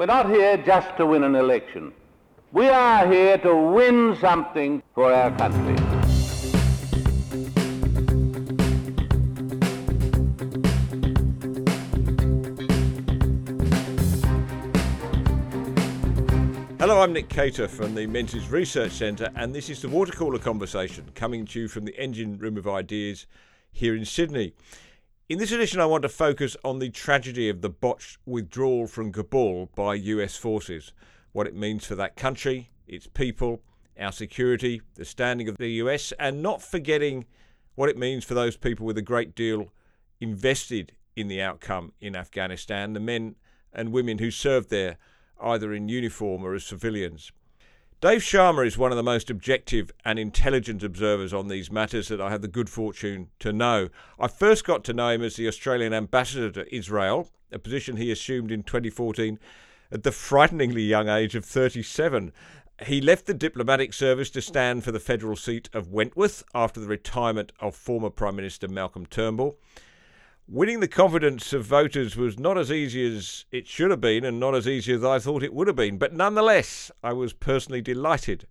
We're not here just to win an election. We are here to win something for our country. Hello, I'm Nick Cater from the Menzies Research Centre, and this is the Water Cooler Conversation coming to you from the Engine Room of Ideas here in Sydney. In this edition, I want to focus on the tragedy of the botched withdrawal from Kabul by US forces, what it means for that country, its people, our security, the standing of the US, and not forgetting what it means for those people with a great deal invested in the outcome in Afghanistan, the men and women who served there either in uniform or as civilians. Dave Sharma is one of the most objective and intelligent observers on these matters that I have the good fortune to know. I first got to know him as the Australian ambassador to Israel, a position he assumed in 2014 at the frighteningly young age of 37. He left the diplomatic service to stand for the federal seat of Wentworth after the retirement of former Prime Minister Malcolm Turnbull. Winning the confidence of voters was not as easy as it should have been and not as easy as I thought it would have been, but nonetheless, I was personally delighted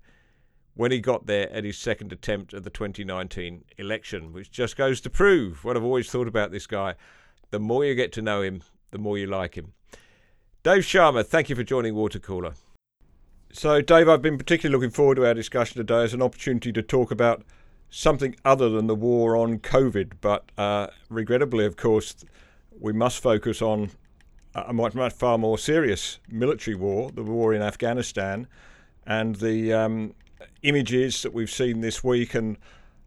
when he got there at his second attempt at the 2019 election, which just goes to prove what I've always thought about this guy. The more you get to know him, the more you like him. Dave Sharma, thank you for joining Watercooler. So, Dave, I've been particularly looking forward to our discussion today as an opportunity to talk about something other than the war on COVID. But uh, regrettably, of course, we must focus on a much, much far more serious military war, the war in Afghanistan, and the um, images that we've seen this week and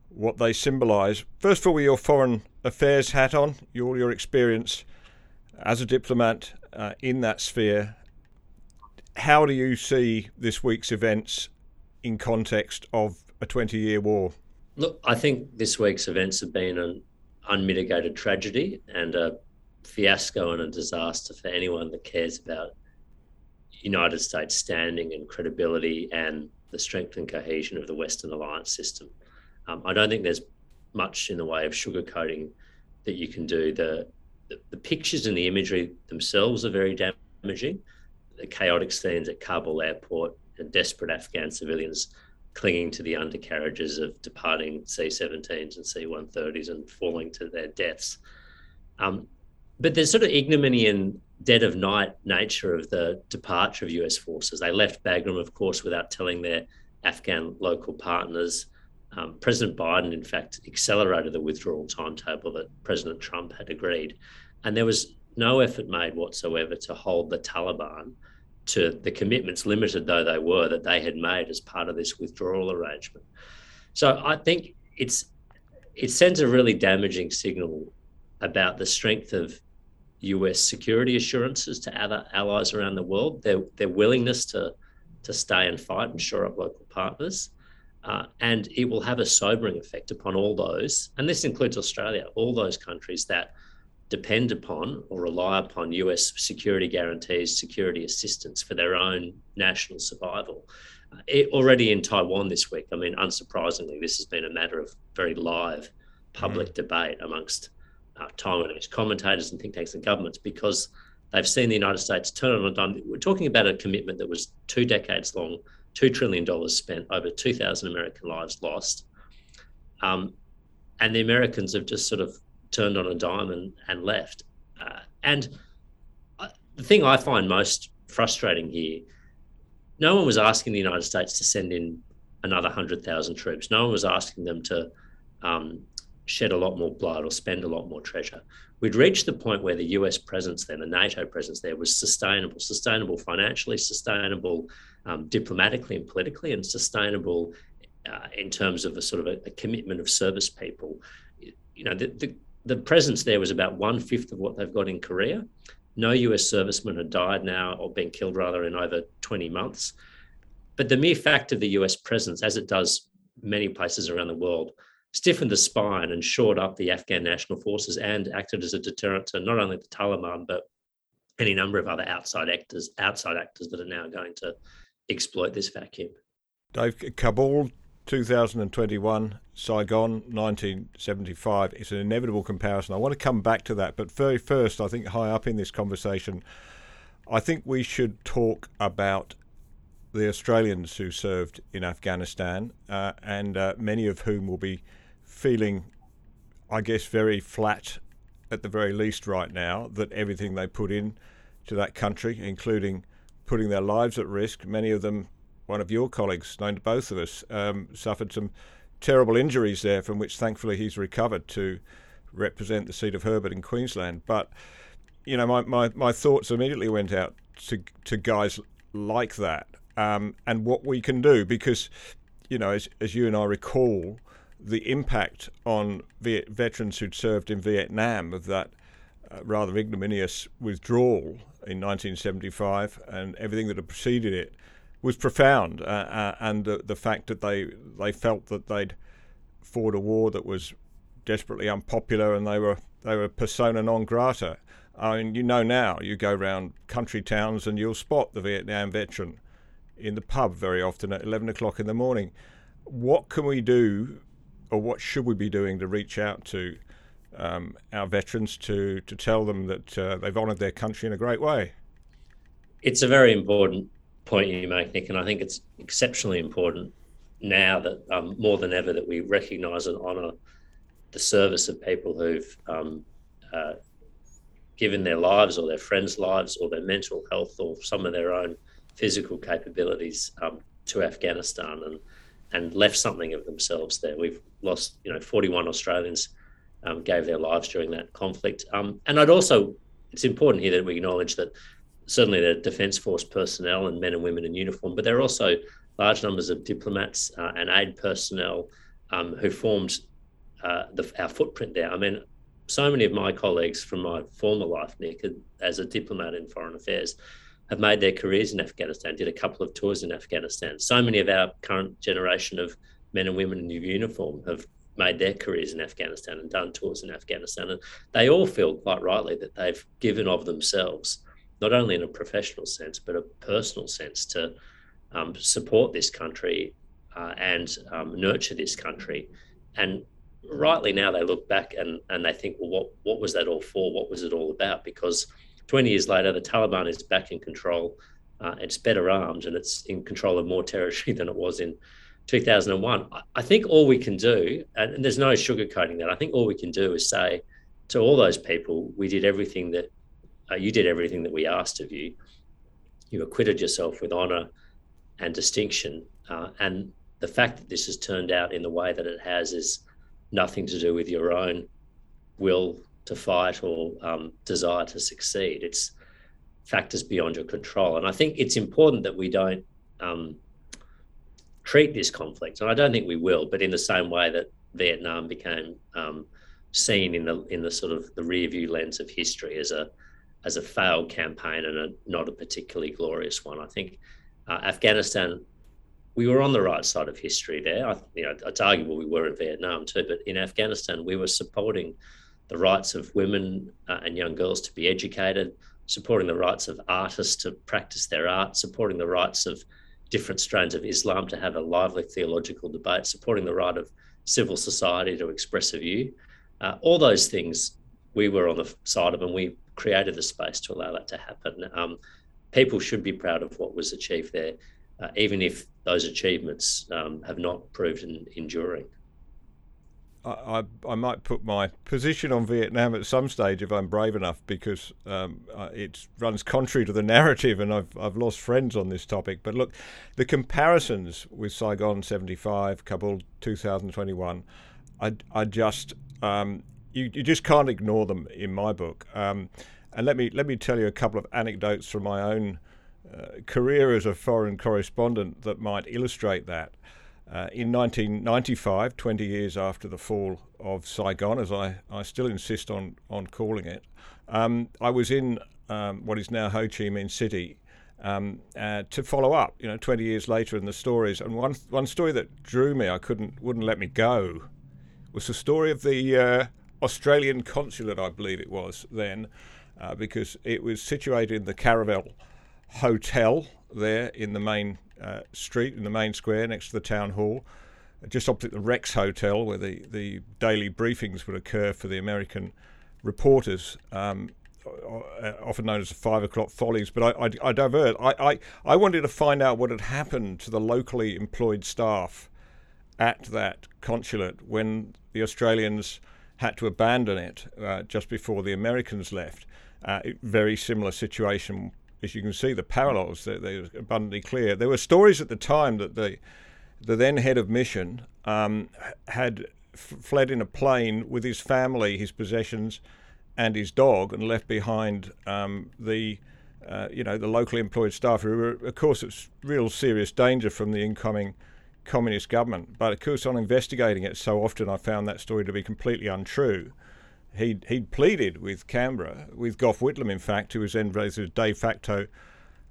what they symbolise. First of all, with your foreign affairs hat on, your your experience as a diplomat uh, in that sphere. How do you see this week's events in context of a 20 year war? Look, I think this week's events have been an unmitigated tragedy and a fiasco and a disaster for anyone that cares about United States standing and credibility and the strength and cohesion of the Western alliance system. Um, I don't think there's much in the way of sugarcoating that you can do. The, the, the pictures and the imagery themselves are very damaging. The chaotic scenes at Kabul airport and desperate Afghan civilians clinging to the undercarriages of departing C-17s and C-130s and falling to their deaths. Um, but there's sort of ignominy and dead of night nature of the departure of US forces. They left Bagram, of course, without telling their Afghan local partners. Um, President Biden, in fact, accelerated the withdrawal timetable that President Trump had agreed. And there was no effort made whatsoever to hold the Taliban to the commitments, limited though they were, that they had made as part of this withdrawal arrangement. So I think it's it sends a really damaging signal about the strength of US security assurances to other allies around the world, their their willingness to to stay and fight and shore up local partners. Uh, and it will have a sobering effect upon all those, and this includes Australia, all those countries that depend upon or rely upon US security guarantees, security assistance for their own national survival. Uh, it, already in Taiwan this week, I mean, unsurprisingly, this has been a matter of very live public mm. debate amongst uh, Taiwanese commentators and think tanks and governments because they've seen the United States turn on a dime. We're talking about a commitment that was two decades long, $2 trillion spent, over 2,000 American lives lost. Um, and the Americans have just sort of turned on a dime and, and left. Uh, and I, the thing I find most frustrating here, no one was asking the United States to send in another 100,000 troops. No one was asking them to um, shed a lot more blood or spend a lot more treasure. We'd reached the point where the US presence there, the NATO presence there, was sustainable, sustainable financially, sustainable um, diplomatically and politically, and sustainable uh, in terms of a sort of a, a commitment of service people. You know, the, the, the presence there was about one fifth of what they've got in Korea. No US servicemen had died now or been killed rather in over 20 months. But the mere fact of the US presence, as it does many places around the world, stiffened the spine and shored up the Afghan national forces and acted as a deterrent to not only the Taliban, but any number of other outside actors, outside actors that are now going to exploit this vacuum. Dave, Kabul 2021, Saigon 1975. It's an inevitable comparison. I want to come back to that, but very first, I think high up in this conversation, I think we should talk about the Australians who served in Afghanistan, uh, and uh, many of whom will be feeling, I guess, very flat at the very least right now that everything they put in to that country, including putting their lives at risk, many of them, one of your colleagues, known to both of us, um, suffered some terrible injuries there, from which thankfully he's recovered to represent the seat of Herbert in Queensland. But you know, my, my, my thoughts immediately went out to to guys like that um, and what we can do because you know, as, as you and I recall, the impact on Viet- veterans who'd served in Vietnam of that uh, rather ignominious withdrawal in 1975 and everything that had preceded it was profound. Uh, uh, and the, the fact that they they felt that they'd fought a war that was desperately unpopular and they were they were persona non grata. I mean, you know now, you go around country towns and you'll spot the Vietnam veteran in the pub very often at 11 o'clock in the morning. What can we do, or what should we be doing to reach out to um, our veterans to, to tell them that uh, they've honoured their country in a great way? It's a very important point you make, Nick, and I think it's exceptionally important now that um, more than ever that we recognise and honour the service of people who've um, uh, given their lives or their friends' lives or their mental health or some of their own physical capabilities um, to Afghanistan and and left something of themselves there. We've lost, you know, 41 Australians um, gave their lives during that conflict. Um, and I'd also, it's important here that we acknowledge that certainly the Defence Force personnel and men and women in uniform, but there are also large numbers of diplomats uh, and aid personnel um, who formed uh, the, our footprint there. I mean, so many of my colleagues from my former life, Nick, as a diplomat in foreign affairs, have made their careers in Afghanistan, did a couple of tours in Afghanistan. So many of our current generation of men and women in uniform have made their careers in Afghanistan and done tours in Afghanistan. And they all feel quite rightly that they've given of themselves, not only in a professional sense, but a personal sense to um, support this country uh, and um, nurture this country. And rightly now they look back and, and they think, well, what, what was that all for? What was it all about? Because 20 years later, the Taliban is back in control. Uh, it's better armed and it's in control of more territory than it was in 2001. I think all we can do, and there's no sugarcoating that, I think all we can do is say to all those people, we did everything that uh, you did everything that we asked of you. You acquitted yourself with honor and distinction. Uh, and the fact that this has turned out in the way that it has is nothing to do with your own will to fight or um, desire to succeed. It's factors beyond your control. And I think it's important that we don't um, treat this conflict, and I don't think we will, but in the same way that Vietnam became um, seen in the in the sort of the rear view lens of history as a as a failed campaign and a, not a particularly glorious one. I think uh, Afghanistan, we were on the right side of history there. I, you know, it's arguable we were in Vietnam too, but in Afghanistan, we were supporting the rights of women uh, and young girls to be educated, supporting the rights of artists to practice their art, supporting the rights of different strains of Islam to have a lively theological debate, supporting the right of civil society to express a view. Uh, all those things we were on the side of, and we created the space to allow that to happen. Um, people should be proud of what was achieved there, uh, even if those achievements um, have not proven enduring. I, I might put my position on Vietnam at some stage if I'm brave enough because um, uh, it runs contrary to the narrative and I've, I've lost friends on this topic. But look, the comparisons with Saigon 75, Kabul 2021, I, I just, um, you, you just can't ignore them in my book. Um, and let me, let me tell you a couple of anecdotes from my own uh, career as a foreign correspondent that might illustrate that. Uh, in 1995, 20 years after the fall of Saigon, as I, I still insist on, on calling it, um, I was in um, what is now Ho Chi Minh City um, uh, to follow up, you know, 20 years later in the stories. And one, one story that drew me, I couldn't, wouldn't let me go, was the story of the uh, Australian consulate, I believe it was then, uh, because it was situated in the Caravelle Hotel there in the main uh, street in the main square next to the town hall, just opposite the Rex Hotel, where the, the daily briefings would occur for the American reporters um, uh, often known as the five o'clock follies, but I, I, I divert. I, I, I wanted to find out what had happened to the locally employed staff at that consulate when the Australians had to abandon it uh, just before the Americans left. Uh, very similar situation, as you can see, the parallels, they're, they're, abundantly clear. There were stories at the time that the, the then head of mission um, had f- fled in a plane with his family, his possessions, and his dog, and left behind um, the uh, you know the locally employed staff, who were, of course, it's real serious danger from the incoming communist government. But of course, on investigating it so often, I found that story to be completely untrue. He'd, he'd pleaded with Canberra, with Gough Whitlam, in fact, who was then raised a de facto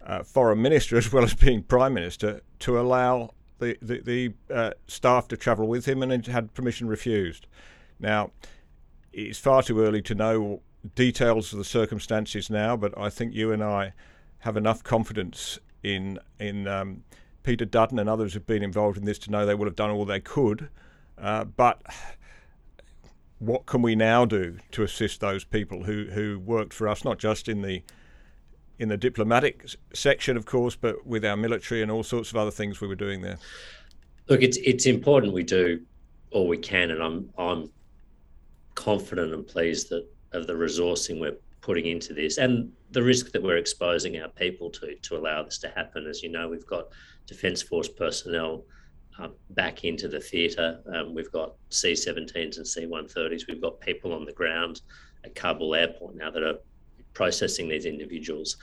uh, foreign minister as well as being prime minister, to allow the, the, the uh, staff to travel with him and had permission refused. Now, it's far too early to know details of the circumstances now, but I think you and I have enough confidence in in um, Peter Dutton and others who've been involved in this to know they will have done all they could. Uh, but what can we now do to assist those people who, who worked for us, not just in the in the diplomatic section, of course, but with our military and all sorts of other things we were doing there? Look, it's it's important we do all we can, and I'm I'm confident and pleased that of the resourcing we're putting into this and the risk that we're exposing our people to to allow this to happen. As you know, we've got Defence Force personnel uh, back into the theatre. Um, we've got C 17s and C 130s. We've got people on the ground at Kabul airport now that are processing these individuals.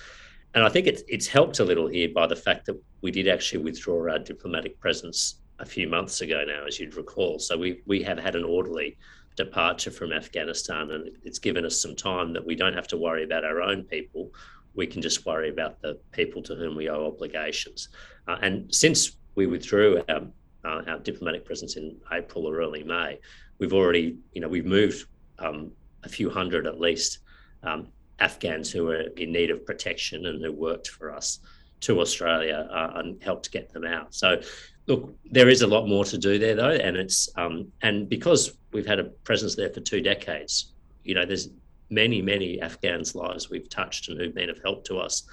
And I think it's, it's helped a little here by the fact that we did actually withdraw our diplomatic presence a few months ago now, as you'd recall. So we, we have had an orderly departure from Afghanistan, and it's given us some time that we don't have to worry about our own people. We can just worry about the people to whom we owe obligations. Uh, and since we withdrew our, uh, our diplomatic presence in April or early May, we've already, you know, we've moved um, a few hundred at least um, Afghans who are in need of protection and who worked for us to Australia uh, and helped get them out. So, look, there is a lot more to do there though, and it's um, and because we've had a presence there for two decades, you know, there's many many Afghans' lives we've touched and who've been of help to us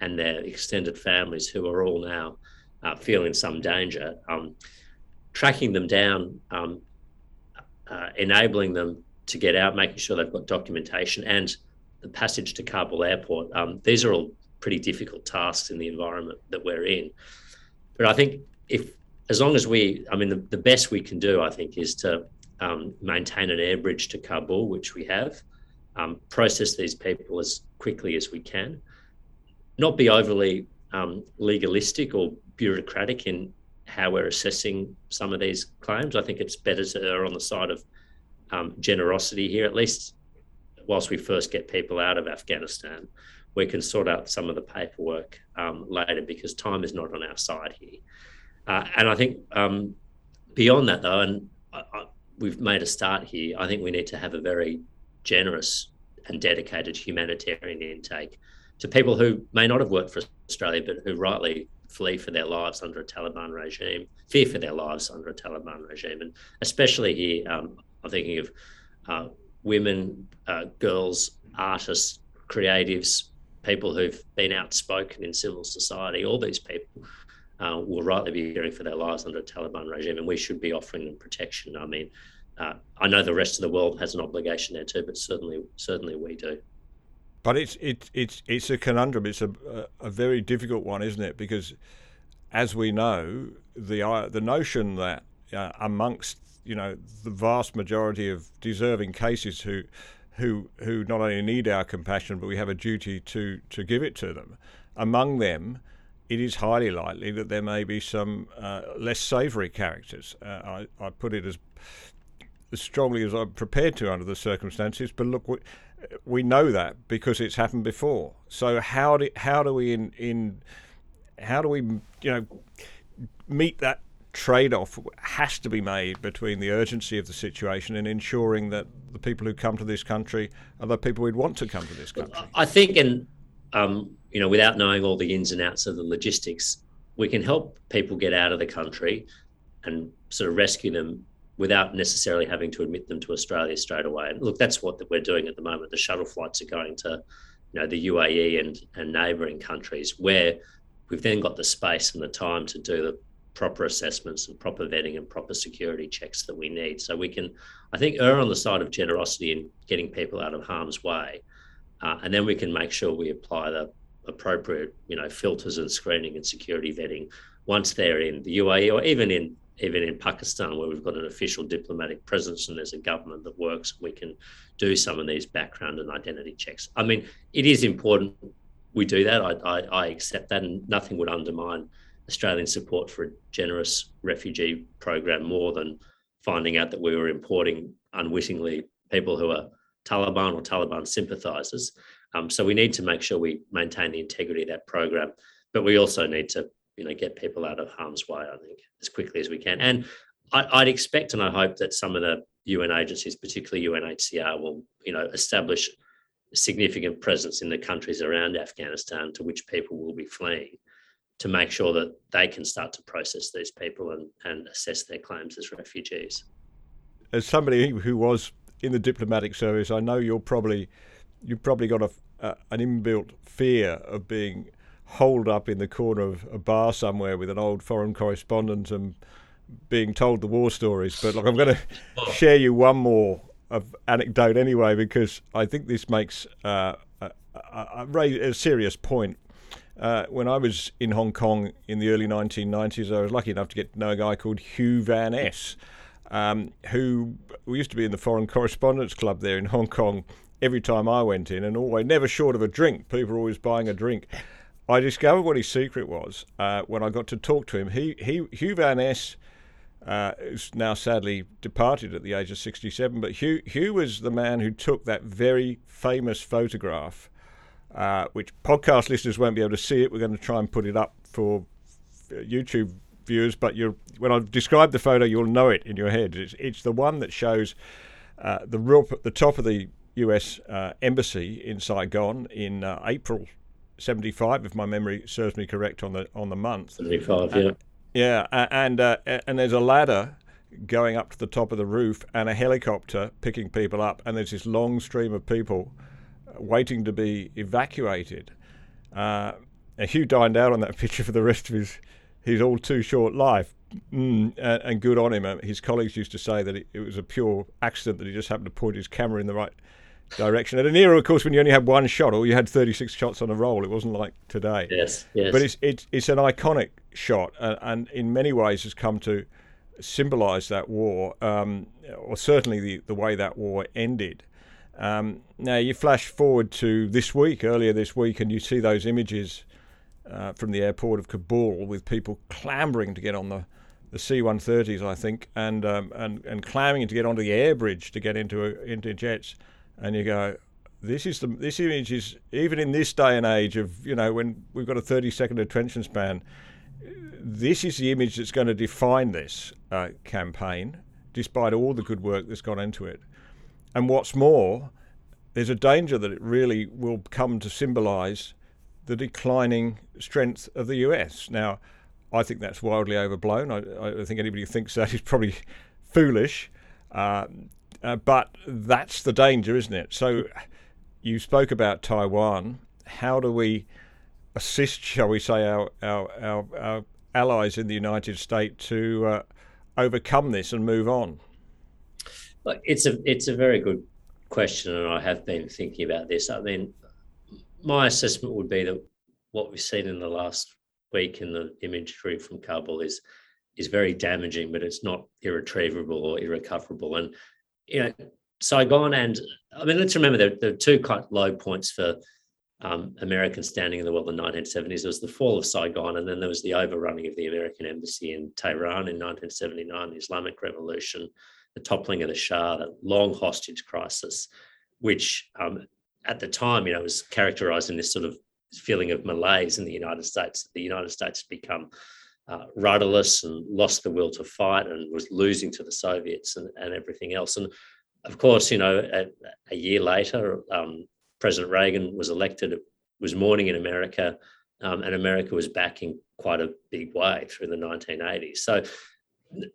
and their extended families who are all now uh, feeling some danger. Um, tracking them down, um, uh, enabling them to get out, making sure they've got documentation, and the passage to Kabul airport. Um, these are all pretty difficult tasks in the environment that we're in. But I think if, as long as we, I mean, the, the best we can do, I think, is to um, maintain an air bridge to Kabul, which we have, um, process these people as quickly as we can, not be overly um, legalistic or bureaucratic in how we're assessing some of these claims. I think it's better to err on the side of um, generosity here, at least whilst we first get people out of Afghanistan. We can sort out some of the paperwork um, later because time is not on our side here. Uh, and I think um, beyond that, though, and I, I, we've made a start here, I think we need to have a very generous and dedicated humanitarian intake to people who may not have worked for Australia, but who rightly flee for their lives under a Taliban regime, fear for their lives under a Taliban regime. And especially here, um, I'm thinking of uh, women, uh, girls, artists, creatives, people who've been outspoken in civil society. All these people uh, will rightly be fearing for their lives under a Taliban regime, and we should be offering them protection. I mean, uh, I know the rest of the world has an obligation there too, but certainly, certainly we do. But it's it's it's it's a conundrum. It's a a very difficult one, isn't it? Because as we know, the uh, the notion that uh, amongst you know the vast majority of deserving cases who who who not only need our compassion, but we have a duty to to give it to them. Among them, it is highly likely that there may be some uh, less savoury characters. Uh, I, I put it as as strongly as I'm prepared to under the circumstances. But look, we, we know that because it's happened before. So how do how do we in in how do we you know meet that trade-off has to be made between the urgency of the situation and ensuring that the people who come to this country are the people we'd want to come to this country. I think, and um, you know, without knowing all the ins and outs of the logistics, we can help people get out of the country and sort of rescue them without necessarily having to admit them to Australia straight away. And look, that's what we're doing at the moment. The shuttle flights are going to, you know, the UAE and and neighbouring countries where we've then got the space and the time to do the proper assessments and proper vetting and proper security checks that we need. So we can, I think, err on the side of generosity in getting people out of harm's way, uh, and then we can make sure we apply the appropriate, you know, filters and screening and security vetting once they're in the UAE or even in even in Pakistan, where we've got an official diplomatic presence and there's a government that works, we can do some of these background and identity checks. I mean, it is important we do that. I, I, I accept that, and nothing would undermine Australian support for a generous refugee program more than finding out that we were importing unwittingly people who are Taliban or Taliban sympathisers. Um, so we need to make sure we maintain the integrity of that program, but we also need to, you know, get people out of harm's way. I think as quickly as we can. And I, would expect and I hope that some of the UN agencies, particularly UNHCR, will, you know, establish a significant presence in the countries around Afghanistan to which people will be fleeing to make sure that they can start to process these people and, and assess their claims as refugees. As somebody who was in the diplomatic service, I know you're probably you've probably got a, uh, an inbuilt fear of being holed up in the corner of a bar somewhere with an old foreign correspondent and being told the war stories. But look, I'm going to oh. share you one more of anecdote anyway because I think this makes uh, a, a, a, serious point. Uh, when I was in Hong Kong in the early 1990s, I was lucky enough to get to know a guy called Hugh Van Es, um, who we used to be in the Foreign Correspondents Club there in Hong Kong every time I went in, and always never short of a drink. People were always buying a drink. I discovered what his secret was uh, when I got to talk to him. He, he Hugh Van Es uh, who's now sadly departed at the age of 67. But Hugh, Hugh was the man who took that very famous photograph, uh, which podcast listeners won't be able to see it. We're going to try and put it up for YouTube viewers, but when I describe the photo, you'll know it in your head. It's, it's the one that shows uh, the real, the top of the U.S. Uh, embassy in Saigon in uh, April 75, if my memory serves me correct on the on the month. 75, yeah. Yeah, and uh, and there's a ladder going up to the top of the roof and a helicopter picking people up, and there's this long stream of people waiting to be evacuated. Uh, and Hugh dined out on that picture for the rest of his his all too short life. Mm, and, and, good on him. Uh, his colleagues used to say that it, it was a pure accident that he just happened to point his camera in the right direction. At an era, of course, when you only had one shot, or you had 36 shots on a roll, it wasn't like today. Yes, yes. But it's it's, it's an iconic shot, and, and in many ways has come to symbolise that war, um, or certainly the the way that war ended. Um, now you flash forward to this week, earlier this week, and you see those images uh, from the airport of Kabul with people clambering to get on the the C-130s, I think, and um, and and clambering to get onto the air bridge to get into a, into jets and you go, this is the this image is even in this day and age of you know when we've got a 30 second attention span this is the image that's going to define this uh, campaign despite all the good work that's gone into it. And what's more there's a danger that it really will come to symbolize the declining strength of the US now I think that's wildly overblown. I, I think anybody who thinks that is probably foolish. Uh, uh, but that's the danger, isn't it? So you spoke about Taiwan. How do we assist, shall we say, our our, our, our allies in the United States to uh, overcome this and move on? Well, it's a it's a very good question, and I have been thinking about this. I mean, my assessment would be that what we've seen in the last week in the imagery from Kabul is is very damaging, but it's not irretrievable or irrecoverable. And you know, Saigon and I mean, let's remember there, there are two quite low points for um, American standing in the world in the 1970s. There was the fall of Saigon, and then there was the overrunning of the American embassy in Tehran in 1979, the Islamic Revolution, the toppling of the Shah, the long hostage crisis, which um, at the time, you know, was characterized in this sort of feeling of malaise in the United States. The United States had become uh, rudderless and lost the will to fight and was losing to the Soviets and, and everything else. And of course, you know, a, a year later, um, President Reagan was elected, It was morning in America, um, and America was back in quite a big way through the 1980s. So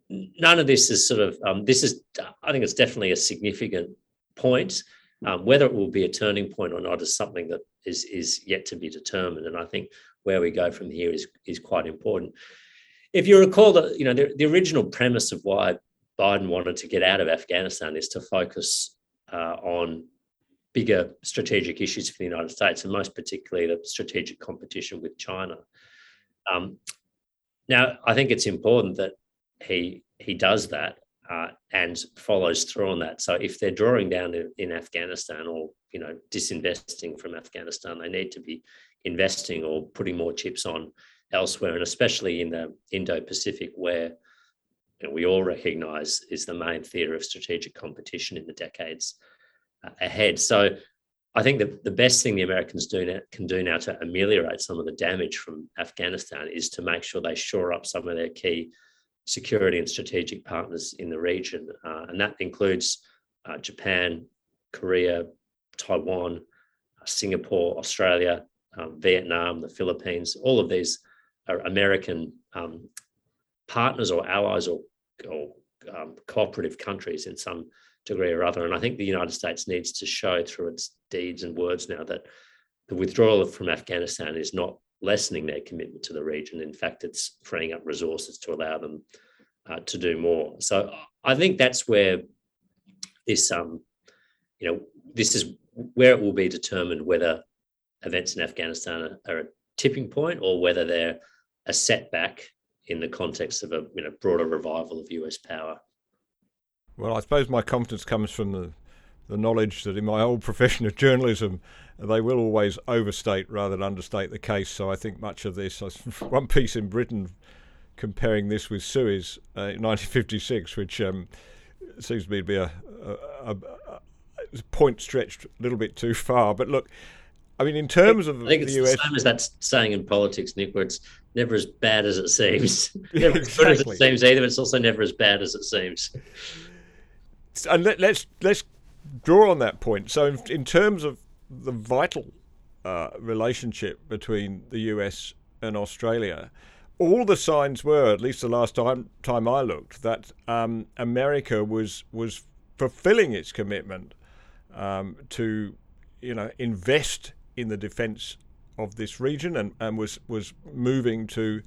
none of this is sort of um, this is I think it's definitely a significant point. Um, whether it will be a turning point or not is something that is is yet to be determined, and I think where we go from here is is quite important. If you recall that you know the, the original premise of why Biden wanted to get out of Afghanistan is to focus uh, on bigger strategic issues for the United States, and most particularly the strategic competition with China. Um, now, I think it's important that he he does that uh, and follows through on that. So if they're drawing down in, in, Afghanistan or you know disinvesting from Afghanistan, they need to be investing or putting more chips on elsewhere, and especially in the Indo-Pacific, where you know, we all recognise is the main theatre of strategic competition in the decades uh, ahead. So I think that the best thing the Americans do now, can do now to ameliorate some of the damage from Afghanistan is to make sure they shore up some of their key security and strategic partners in the region. Uh, and that includes uh, Japan, Korea, Taiwan, uh, Singapore, Australia, um, Vietnam, the Philippines. All of these are American um, partners or allies or, or um, cooperative countries in some degree or other. And I think the United States needs to show through its deeds and words now that the withdrawal from Afghanistan is not lessening their commitment to the region. In fact, it's freeing up resources to allow them uh, to do more. So I think that's where this, um, you know, this is where it will be determined whether events in Afghanistan are, a tipping point or whether they're a setback in the context of a you know broader revival of US power. Well, I suppose my confidence comes from the the knowledge that in my old profession of journalism, they will always overstate rather than understate the case. So I think much of this, one piece in Britain comparing this with Suez uh, in 1956, which um, seems to me to be a, a, a, a, point stretched a little bit too far. But look, I mean, in terms of I think it's the, US, the same as that saying in politics, Nick, where it's never as bad as it seems. never exactly. as good as it seems either. But it's also never as bad as it seems. And let, let's let's draw on that point. So, in, in terms of the vital uh, relationship between the US and Australia, all the signs were, at least the last time time I looked, that um, America was was fulfilling its commitment um, to, you know, invest in the defence of this region and, and was was moving to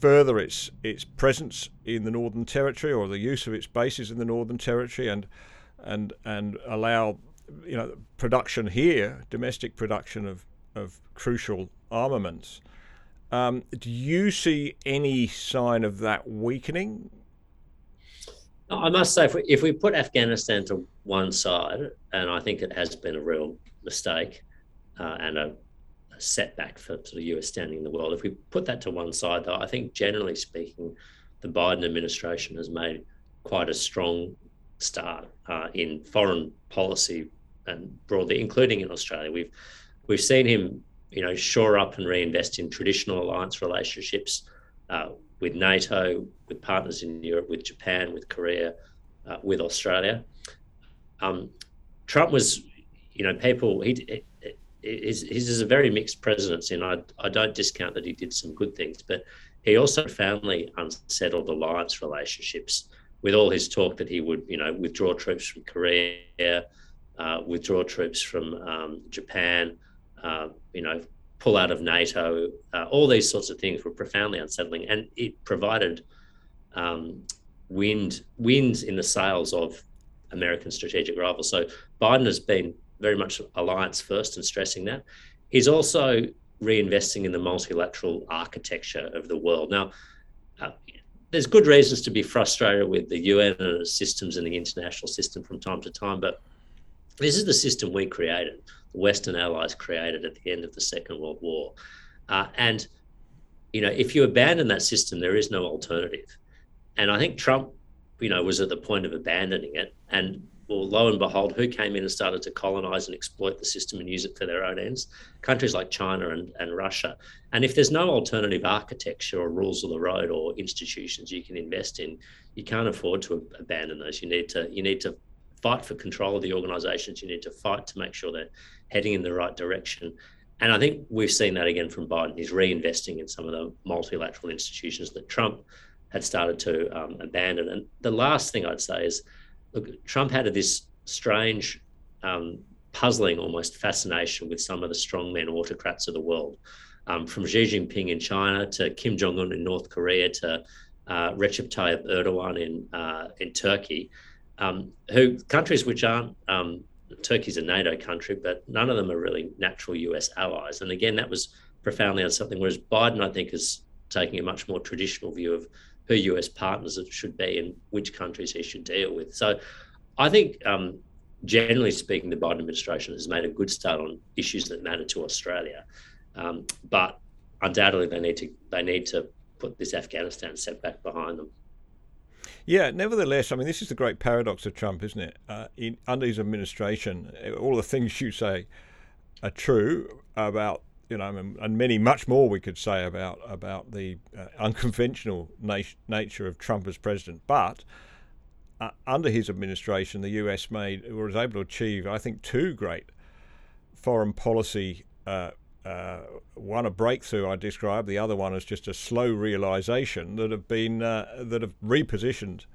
further its its presence in the Northern Territory or the use of its bases in the Northern Territory and and and allow you know production here, domestic production of of crucial armaments. Um, do you see any sign of that weakening? I must say, if we, if we put Afghanistan to one side, and I think it has been a real mistake uh, and a, a, setback for sort of US standing in the world, if we put that to one side, though, I think generally speaking, the Biden administration has made quite a strong start uh, in foreign policy and broadly, including in Australia. We've we've seen him, you know, shore up and reinvest in traditional alliance relationships uh, with NATO, with partners in Europe, with Japan, with Korea, uh, with Australia. Um, Trump was, you know, people he. His, his is a very mixed presidency, and I, I don't discount that he did some good things, but he also profoundly unsettled alliance relationships with all his talk that he would, you know, withdraw troops from Korea, uh, withdraw troops from um, Japan, uh, you know, pull out of NATO, uh, all these sorts of things were profoundly unsettling, and it provided um, wind winds in the sails of American strategic rivals. So Biden has been very much alliance first and stressing that. He's also reinvesting in the multilateral architecture of the world. Now, uh, there's good reasons to be frustrated with the UN and its systems and the international system from time to time, but this is the system we created, the Western allies created at the end of the Second World War. Uh, and, you know, if you abandon that system, there is no alternative. And I think Trump, you know, was at the point of abandoning it. And well, lo and behold, who came in and started to colonize and exploit the system and use it for their own ends? Countries like China and, and Russia. And if there's no alternative architecture or rules of the road or institutions you can invest in, you can't afford to abandon those. You need to you need to fight for control of the organizations. You need to fight to make sure they're heading in the right direction. And I think we've seen that again from Biden. He's reinvesting in some of the multilateral institutions that Trump had started to um, abandon. And the last thing I'd say is, look, Trump had this strange, um, puzzling, almost fascination with some of the strongmen autocrats of the world, um, from Xi Jinping in China to Kim Jong Un in North Korea to uh, Recep Tayyip Erdogan in uh, in Turkey, um, who countries which aren't um, Turkey's a NATO country, but none of them are really natural US allies. And again, that was profoundly on something. Whereas Biden, I think, is taking a much more traditional view of who US partners should be and which countries he should deal with. So I think, um, generally speaking, the Biden administration has made a good start on issues that matter to Australia. Um, but undoubtedly, they need to they need to put this Afghanistan setback behind them. Yeah, nevertheless, I mean, this is the great paradox of Trump, isn't it? Uh, in, under his administration, all the things you say are true about you know, and many much more we could say about about the uh, unconventional nat- nature of Trump as president. But uh, under his administration, the U.S. made was able to achieve, I think, two great foreign policy. Uh, uh one a breakthrough I described, the other one is just a slow realization that have been uh, that have repositioned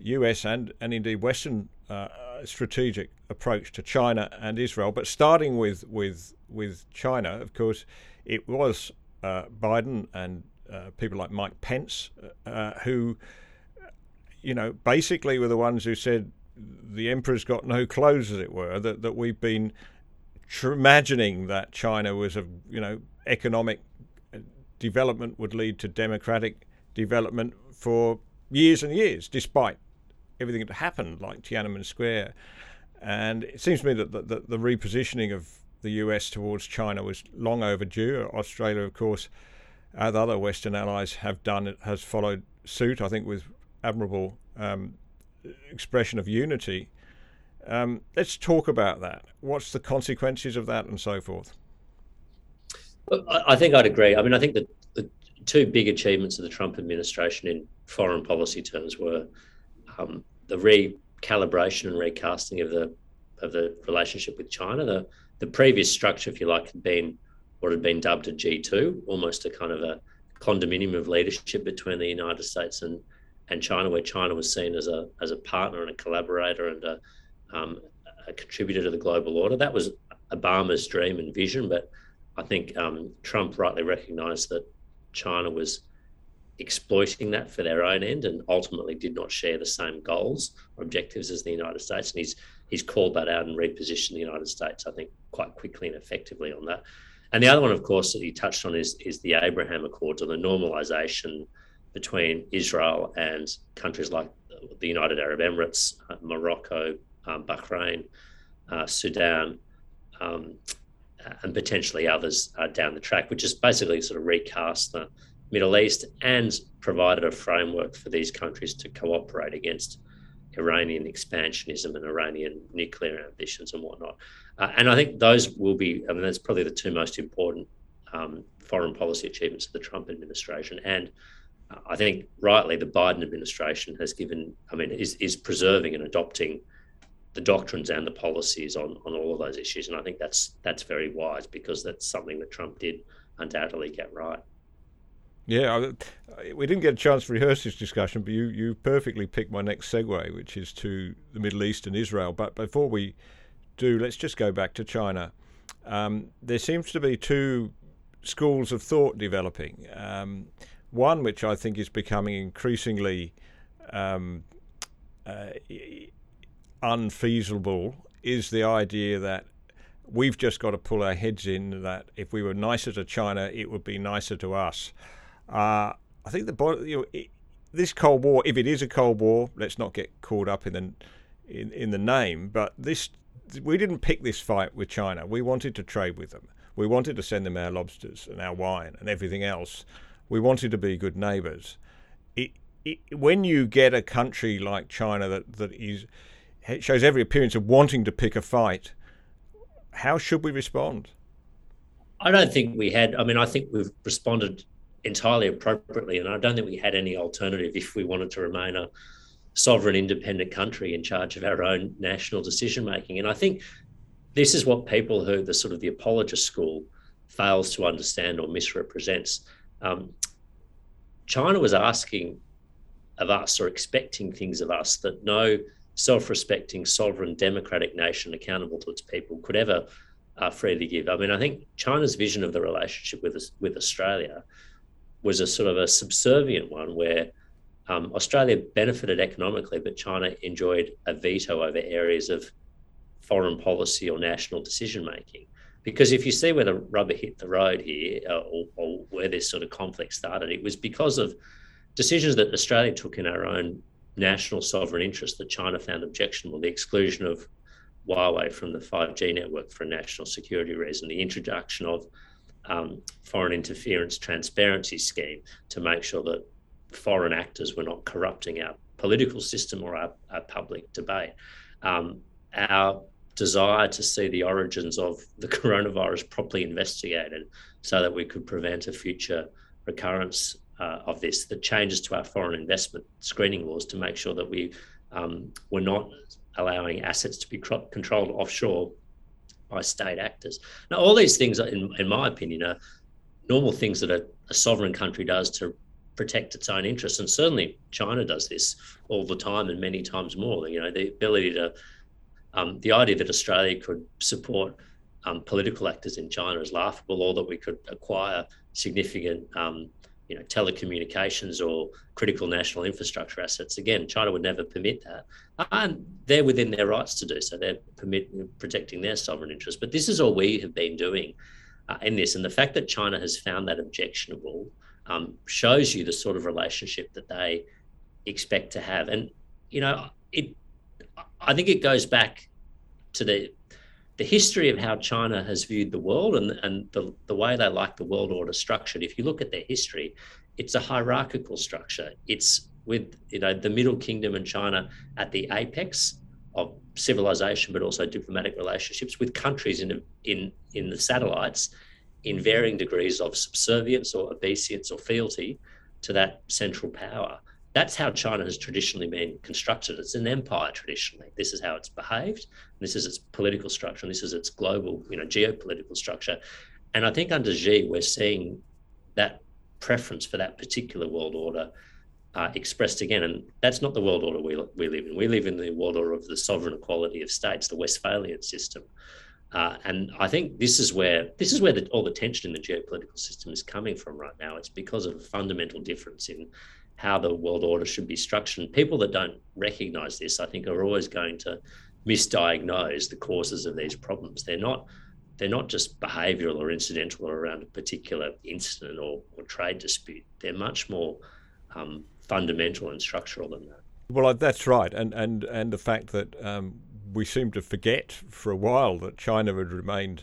U.S. and and indeed Western uh, strategic approach to China and Israel. But starting with with with China, of course, it was uh, Biden and uh, people like Mike Pence uh, who, you know, basically were the ones who said the emperor's got no clothes, as it were. That that we've been tr- imagining that China was a you know economic uh, development would lead to democratic development for years and years, despite everything that happened, like Tiananmen Square. And it seems to me that the, the, the repositioning of the US towards China was long overdue. Australia, of course, as other Western allies have done, it has followed suit. I think with admirable um, expression of unity. Um, let's talk about that. What's the consequences of that, and so forth? I think I'd agree. I mean, I think that the two big achievements of the Trump administration in foreign policy terms were um, the recalibration and recasting of the of the relationship with China. The the previous structure, if you like, had been what had been dubbed a G2, almost a kind of a condominium of leadership between the United States and, and China, where China was seen as a as a partner and a collaborator and a, um, a contributor to the global order. That was Obama's dream and vision, but I think um, Trump rightly recognised that China was exploiting that for their own end and ultimately did not share the same goals or objectives as the United States. And he's he's called that out and repositioned the United States, I think, quite quickly and effectively on that. And the other one, of course, that he touched on is is the Abraham Accords or the normalization between Israel and countries like the United Arab Emirates, uh, Morocco, um, Bahrain, uh, Sudan, um, and potentially others uh, down the track, which is basically sort of recast the Middle East and provided a framework for these countries to cooperate against Iranian expansionism and Iranian nuclear ambitions and whatnot. Uh, and I think those will be, I mean, that's probably the two most important um, foreign policy achievements of the Trump administration. And uh, I think rightly the Biden administration has given, I mean, is, is preserving and adopting the doctrines and the policies on, on all of those issues. And I think that's that's very wise because that's something that Trump did undoubtedly get right. Yeah, we didn't get a chance to rehearse this discussion, but you, you perfectly picked my next segue, which is to the Middle East and Israel. But before we do, let's just go back to China. Um, there seems to be two schools of thought developing. Um, one, which I think is becoming increasingly um, uh, unfeasible, is the idea that we've just got to pull our heads in, that if we were nicer to China, it would be nicer to us. Uh, I think the you know it, this Cold War, if it is a Cold War, let's not get caught up in the in, in the name, but this we didn't pick this fight with China. We wanted to trade with them. We wanted to send them our lobsters and our wine and everything else. We wanted to be good neighbours. It, it, when you get a country like China that, that is shows every appearance of wanting to pick a fight, how should we respond? I don't think we had. I mean, I think we've responded entirely appropriately. And I don't think we had any alternative if we wanted to remain a sovereign, independent country in charge of our own national decision making. And I think this is what people who the sort of the apologist school fails to understand or misrepresents. Um, China was asking of us or expecting things of us that no self-respecting, sovereign, democratic nation accountable to its people could ever uh, freely give. I mean, I think China's vision of the relationship with with Australia was a sort of a subservient one where um, Australia benefited economically, but China enjoyed a veto over areas of foreign policy or national decision making. Because if you see where the rubber hit the road here, uh, or, or, where this sort of conflict started, it was because of decisions that Australia took in our own national sovereign interest that China found objectionable. The exclusion of Huawei from the 5G network for a national security reason, the introduction of um, foreign interference transparency scheme to make sure that foreign actors were not corrupting our political system or our, our public debate. Um, our desire to see the origins of the coronavirus properly investigated so that we could prevent a future recurrence uh, of this, the changes to our foreign investment screening laws to make sure that we um, were not allowing assets to be controlled offshore by state actors. Now, all these things, in, in my opinion, are normal things that a, a sovereign country does to protect its own interests. And certainly China does this all the time and many times more. You know, the ability to, um, the idea that Australia could support um, political actors in China is laughable, or that we could acquire significant, um, you know, telecommunications or critical national infrastructure assets. Again, China would never permit that, and they're within their rights to do so. They're permit, protecting their sovereign interests. But this is all we have been doing uh, in this, and the fact that China has found that objectionable um, shows you the sort of relationship that they expect to have. And you know, it. I think it goes back to the the history of how China has viewed the world and and the the way they like the world order structured. If you look at their history, it's a hierarchical structure. It's with you know the Middle Kingdom and China at the apex of civilization, but also diplomatic relationships with countries in in in the satellites in varying degrees of subservience or obeisance or fealty to that central power. That's how China has traditionally been constructed. It's an empire traditionally. This is how it's behaved. This is its political structure, and this is its global, you know, geopolitical structure. And I think under Xi, we're seeing that preference for that particular world order uh, expressed again. And that's not the world order we, we live in. We live in the world order of the sovereign equality of states, the Westphalian system, uh, and I think this is where this is where the, all the tension in the geopolitical system is coming from right now. It's because of a fundamental difference in how the world order should be structured. And people that don't recognise this, I think, are always going to misdiagnose the causes of these problems. They're not they're not just behavioural or incidental or around a particular incident or, or trade dispute. They're much more um, fundamental and structural than that. Well, that's right, and and and the fact that um, we seem to forget for a while that China had remained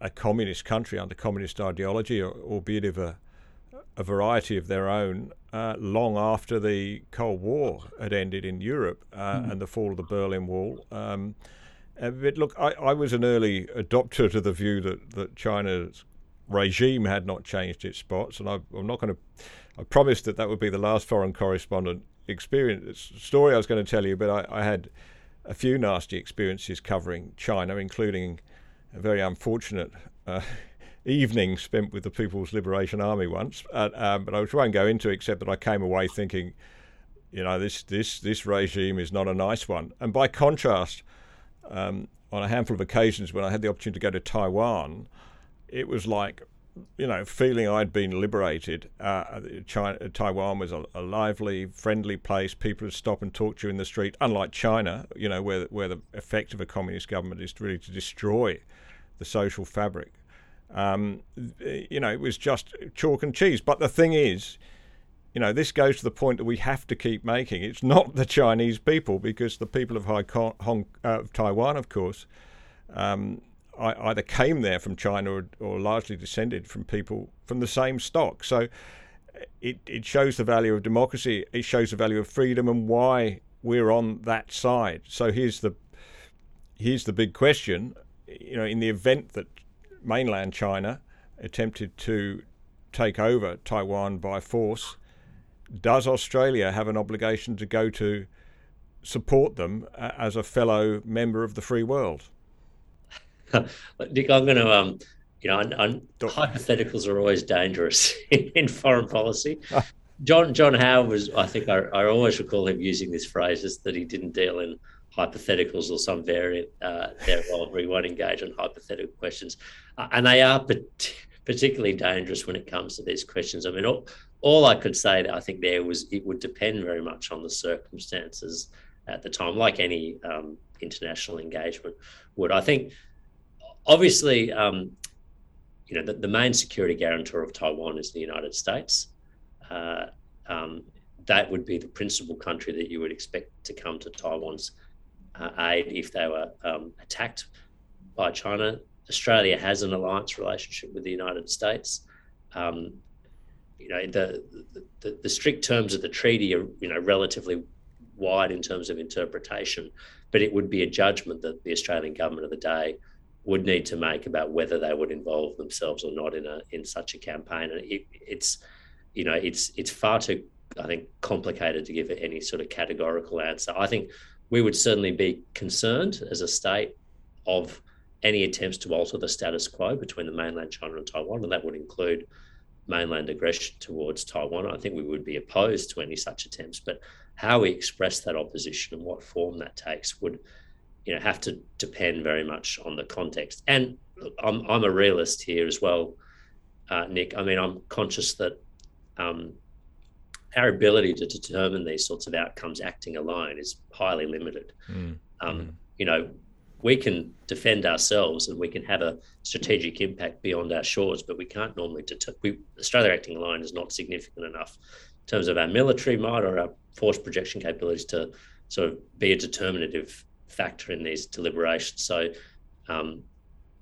a communist country under communist ideology, albeit of a, a variety of their own, uh, long after the Cold War had ended in Europe uh, mm. and the fall of the Berlin Wall. Um, but look, I, I, was an early adopter to the view that, that China's regime had not changed its spots, and I, am not going to. I promised that that would be the last foreign correspondent experience story I was going to tell you, but I, I had a few nasty experiences covering China, including a very unfortunate uh, evening spent with the People's Liberation Army once. Uh, um, but I won't go into it, except that I came away thinking, you know, this this this regime is not a nice one. And by contrast, um, on a handful of occasions when I had the opportunity to go to Taiwan, it was like you know, feeling I'd been liberated. Uh, China, Taiwan was a, a, lively, friendly place. People would stop and talk to you in the street. Unlike China, you know, where where the effect of a communist government is really to destroy the social fabric. Um, you know, it was just chalk and cheese. But the thing is, you know, this goes to the point that we have to keep making. It's not the Chinese people, because the people of Hong, uh, Taiwan, of course. Um, either came there from China or, or, largely descended from people from the same stock. So it, it shows the value of democracy, it shows the value of freedom and why we're on that side. So here's the here's the big question. You know, in the event that mainland China attempted to take over Taiwan by force, does Australia have an obligation to go to support them as a fellow member of the free world? Nick, I'm going to, um, you know, hypotheticals are always dangerous in foreign policy. John John Howard was. I think I, I always recall him using this phrase is that he didn't deal in hypotheticals or some variant uh, thereof, he won't engage on hypothetical questions, uh, and they are particularly dangerous when it comes to these questions. I mean, all, all I could say that I think there was it would depend very much on the circumstances at the time, like any um, international engagement would. I think, obviously, um, you know, the, the, main security guarantor of Taiwan is the United States. Uh, um, that would be the principal country that you would expect to come to Taiwan's uh, aid if they were um, attacked by China. Australia has an alliance relationship with the United States. Um, you know, the, the, the strict terms of the treaty are you know relatively wide in terms of interpretation, but it would be a judgment that the Australian government of the day would need to make about whether they would involve themselves or not in a in such a campaign. And it, it's you know it's it's far too I think complicated to give any sort of categorical answer. I think we would certainly be concerned as a state of any attempts to alter the status quo between the mainland China and Taiwan, and that would include mainland aggression towards Taiwan. I think we would be opposed to any such attempts, but how we express that opposition and what form that takes would, you know, have to depend very much on the context. And I'm I'm a realist here as well, uh, Nick. I mean, I'm conscious that um, our ability to determine these sorts of outcomes acting alone is highly limited. Mm. Um, mm. You know, we can defend ourselves and we can have a strategic impact beyond our shores, but we can't normally deter. We, Australia acting alone is not significant enough in terms of our military might or our force projection capabilities to sort of be a determinative factor in these deliberations. So, um,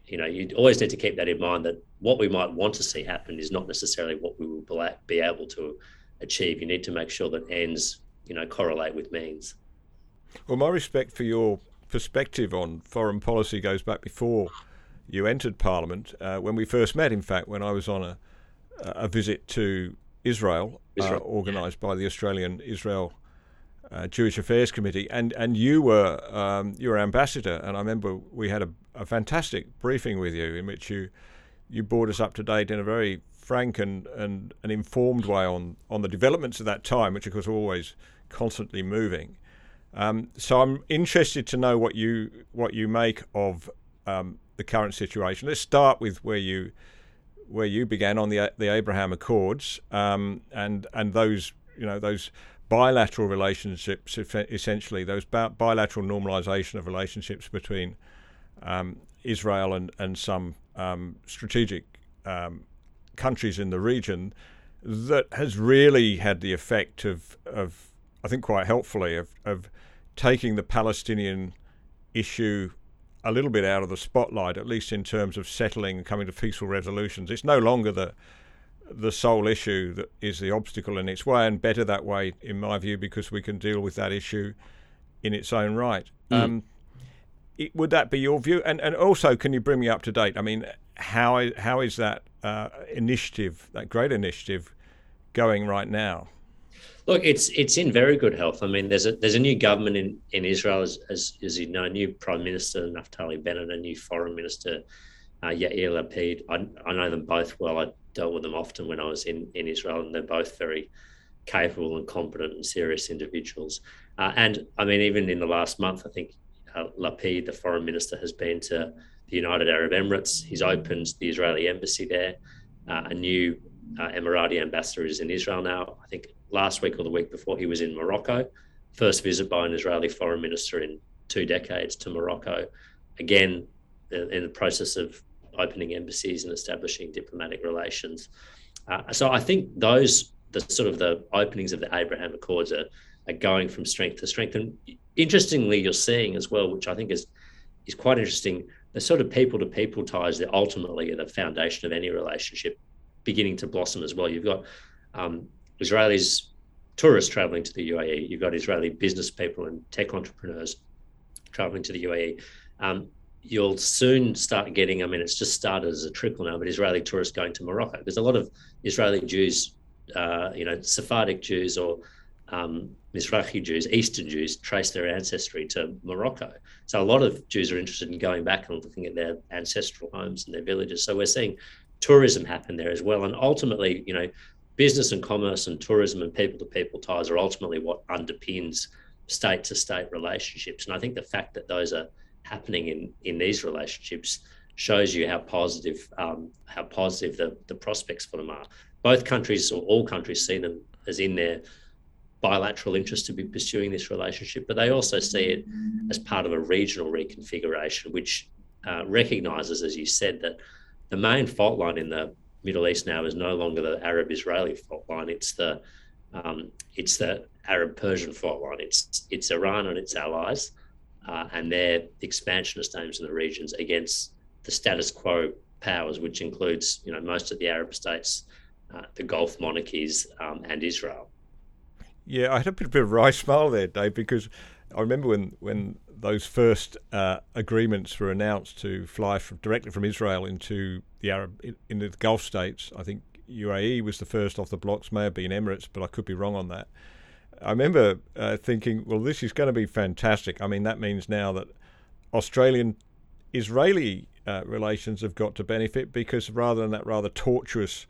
you know, you always need to keep that in mind that what we might want to see happen is not necessarily what we will be able to achieve. You need to make sure that ends, you know, correlate with means. Well, my respect for your perspective on foreign policy goes back before you entered Parliament. Uh, when we first met, in fact, when I was on a, a visit to Israel, uh, Israel. Uh, organised by the Australian Israel uh, Jewish Affairs Committee, and and you were um, you were ambassador, and I remember we had a, a, fantastic briefing with you in which you you brought us up to date in a very frank and, and an informed way on on the developments of that time, which of course are always constantly moving. Um, so I'm interested to know what you what you make of um, the current situation. Let's start with where you where you began on the the Abraham Accords um, and and those you know those bilateral relationships essentially those bilateral normalization of relationships between um, Israel and and some um, strategic um, countries in the region that has really had the effect of of I think quite helpfully of, of taking the Palestinian issue a little bit out of the spotlight, at least in terms of settling and coming to peaceful resolutions. It's no longer the the sole issue that is the obstacle in its way, and better that way, in my view, because we can deal with that issue in its own right. Mm. Um, it, would that be your view? And and also, can you bring me up to date? I mean, how how is that uh, initiative, that great initiative, going right now? Look, it's it's in very good health. I mean, there's a there's a new government in, in Israel, as, as, as you know, a new Prime Minister Naftali Bennett, a new Foreign Minister uh, Yair Lapid. I, I know them both well. I dealt with them often when I was in, in Israel, and they're both very capable and competent and serious individuals. Uh, and I mean, even in the last month, I think uh, Lapid, the Foreign Minister, has been to the United Arab Emirates. He's opened the Israeli embassy there. Uh, a new uh, Emirati ambassador is in Israel now. I think last week or the week before, he was in Morocco. First visit by an Israeli foreign minister in two decades to Morocco. Again, in the process of opening embassies and establishing diplomatic relations. Uh, so I think those, the sort of the openings of the Abraham Accords are, are going from strength to strength. And interestingly, you're seeing as well, which I think is is quite interesting, the sort of people to people ties that ultimately are the foundation of any relationship beginning to blossom as well. You've got um, Israelis tourists traveling to the UAE. You've got Israeli business people and tech entrepreneurs traveling to the UAE. Um, you'll soon start getting, I mean, it's just started as a trickle now, but Israeli tourists going to Morocco. There's a lot of Israeli Jews, uh, you know, Sephardic Jews or um, Mizrahi Jews, Eastern Jews, trace their ancestry to Morocco. So a lot of Jews are interested in going back and looking at their ancestral homes and their villages. So we're seeing tourism happen there as well. And ultimately, you know, business and commerce and tourism and people to people ties are ultimately what underpins state to state relationships. And I think the fact that those are happening in, in these relationships shows you how positive um, how positive the, the prospects for them are. Both countries or all countries see them as in their bilateral interest to be pursuing this relationship, but they also see it as part of a regional reconfiguration, which uh, recognizes, as you said, that the main fault line in the Middle East now is no longer the Arab-Israeli fault line; it's the um, it's the Arab-Persian fault line. It's it's Iran and its allies, uh, and their expansionist aims in the regions against the status quo powers, which includes you know most of the Arab states, uh, the Gulf monarchies, um, and Israel. Yeah, I had a bit, of a wry smile there, Dave, because I remember when when those first uh, agreements were announced to fly from, directly from Israel into the Arab into the Gulf states. I think UAE was the first off the blocks, may have been Emirates, but I could be wrong on that. I remember uh, thinking, well, this is going to be fantastic. I mean, that means now that Australian Israeli uh, relations have got to benefit because rather than that rather tortuous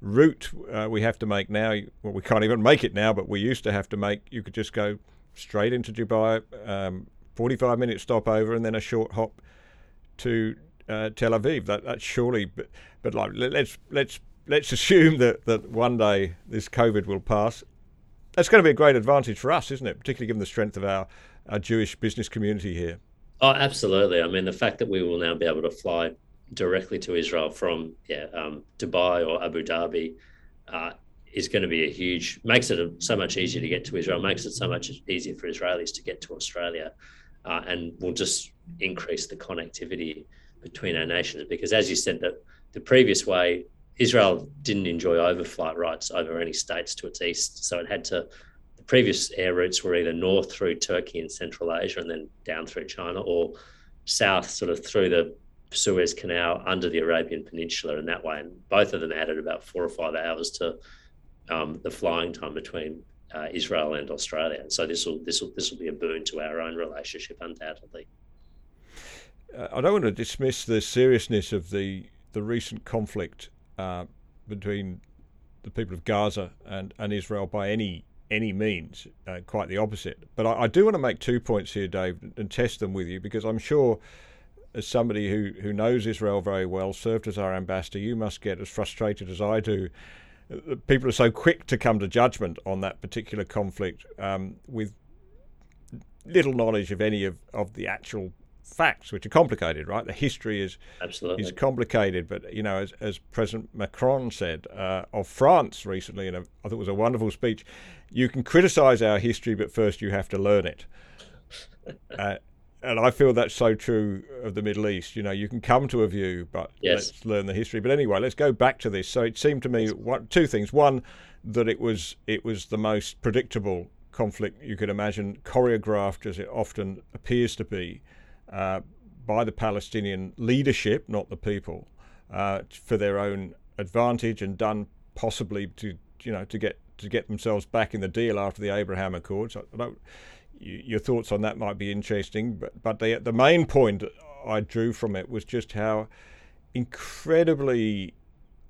route uh, we have to make now, well, we can't even make it now, but we used to have to make, you could just go straight into Dubai, um, 45 minute stopover, and then a short hop to uh, Tel Aviv. That, that's surely, but, but like let's let's let's assume that, that one day this COVID will pass. That's going to be a great advantage for us, isn't it? Particularly given the strength of our, our Jewish business community here. Oh, absolutely. I mean, the fact that we will now be able to fly directly to Israel from yeah, um, Dubai or Abu Dhabi uh, is going to be a huge makes it so much easier to get to Israel, makes it so much easier for Israelis to get to Australia, uh, and will just increase the connectivity between our nations. Because as you said, that the previous way Israel didn't enjoy overflight rights over any states to its east, so it had to. The previous air routes were either north through Turkey and Central Asia, and then down through China, or south, sort of through the Suez Canal under the Arabian Peninsula, and that way. And both of them added about four or five hours to um, the flying time between uh, Israel and Australia. And so this will this will this will be a boon to our own relationship, undoubtedly. Uh, I don't want to dismiss the seriousness of the the recent conflict uh, between the people of Gaza and, and Israel by any any means. Uh, quite the opposite. But I, I, do want to make two points here, Dave, and test them with you because I'm sure. As somebody who, who knows Israel very well, served as our ambassador, you must get as frustrated as I do people are so quick to come to judgment on that particular conflict um, with little knowledge of any of, of the actual facts, which are complicated, right? The history is Absolutely. is complicated, but you know, as, as President Macron said uh, of France recently, and I thought it was a wonderful speech. You can criticise our history, but first you have to learn it. uh, and I feel that's so true of the Middle East. You know, you can come to a view, but yes. let's learn the history. But anyway, let's go back to this. So it seemed to me one, two things: one, that it was it was the most predictable conflict you could imagine, choreographed as it often appears to be uh, by the Palestinian leadership, not the people, uh, for their own advantage, and done possibly to you know to get to get themselves back in the deal after the Abraham Accords. I your thoughts on that might be interesting. But but the the main point I drew from it was just how incredibly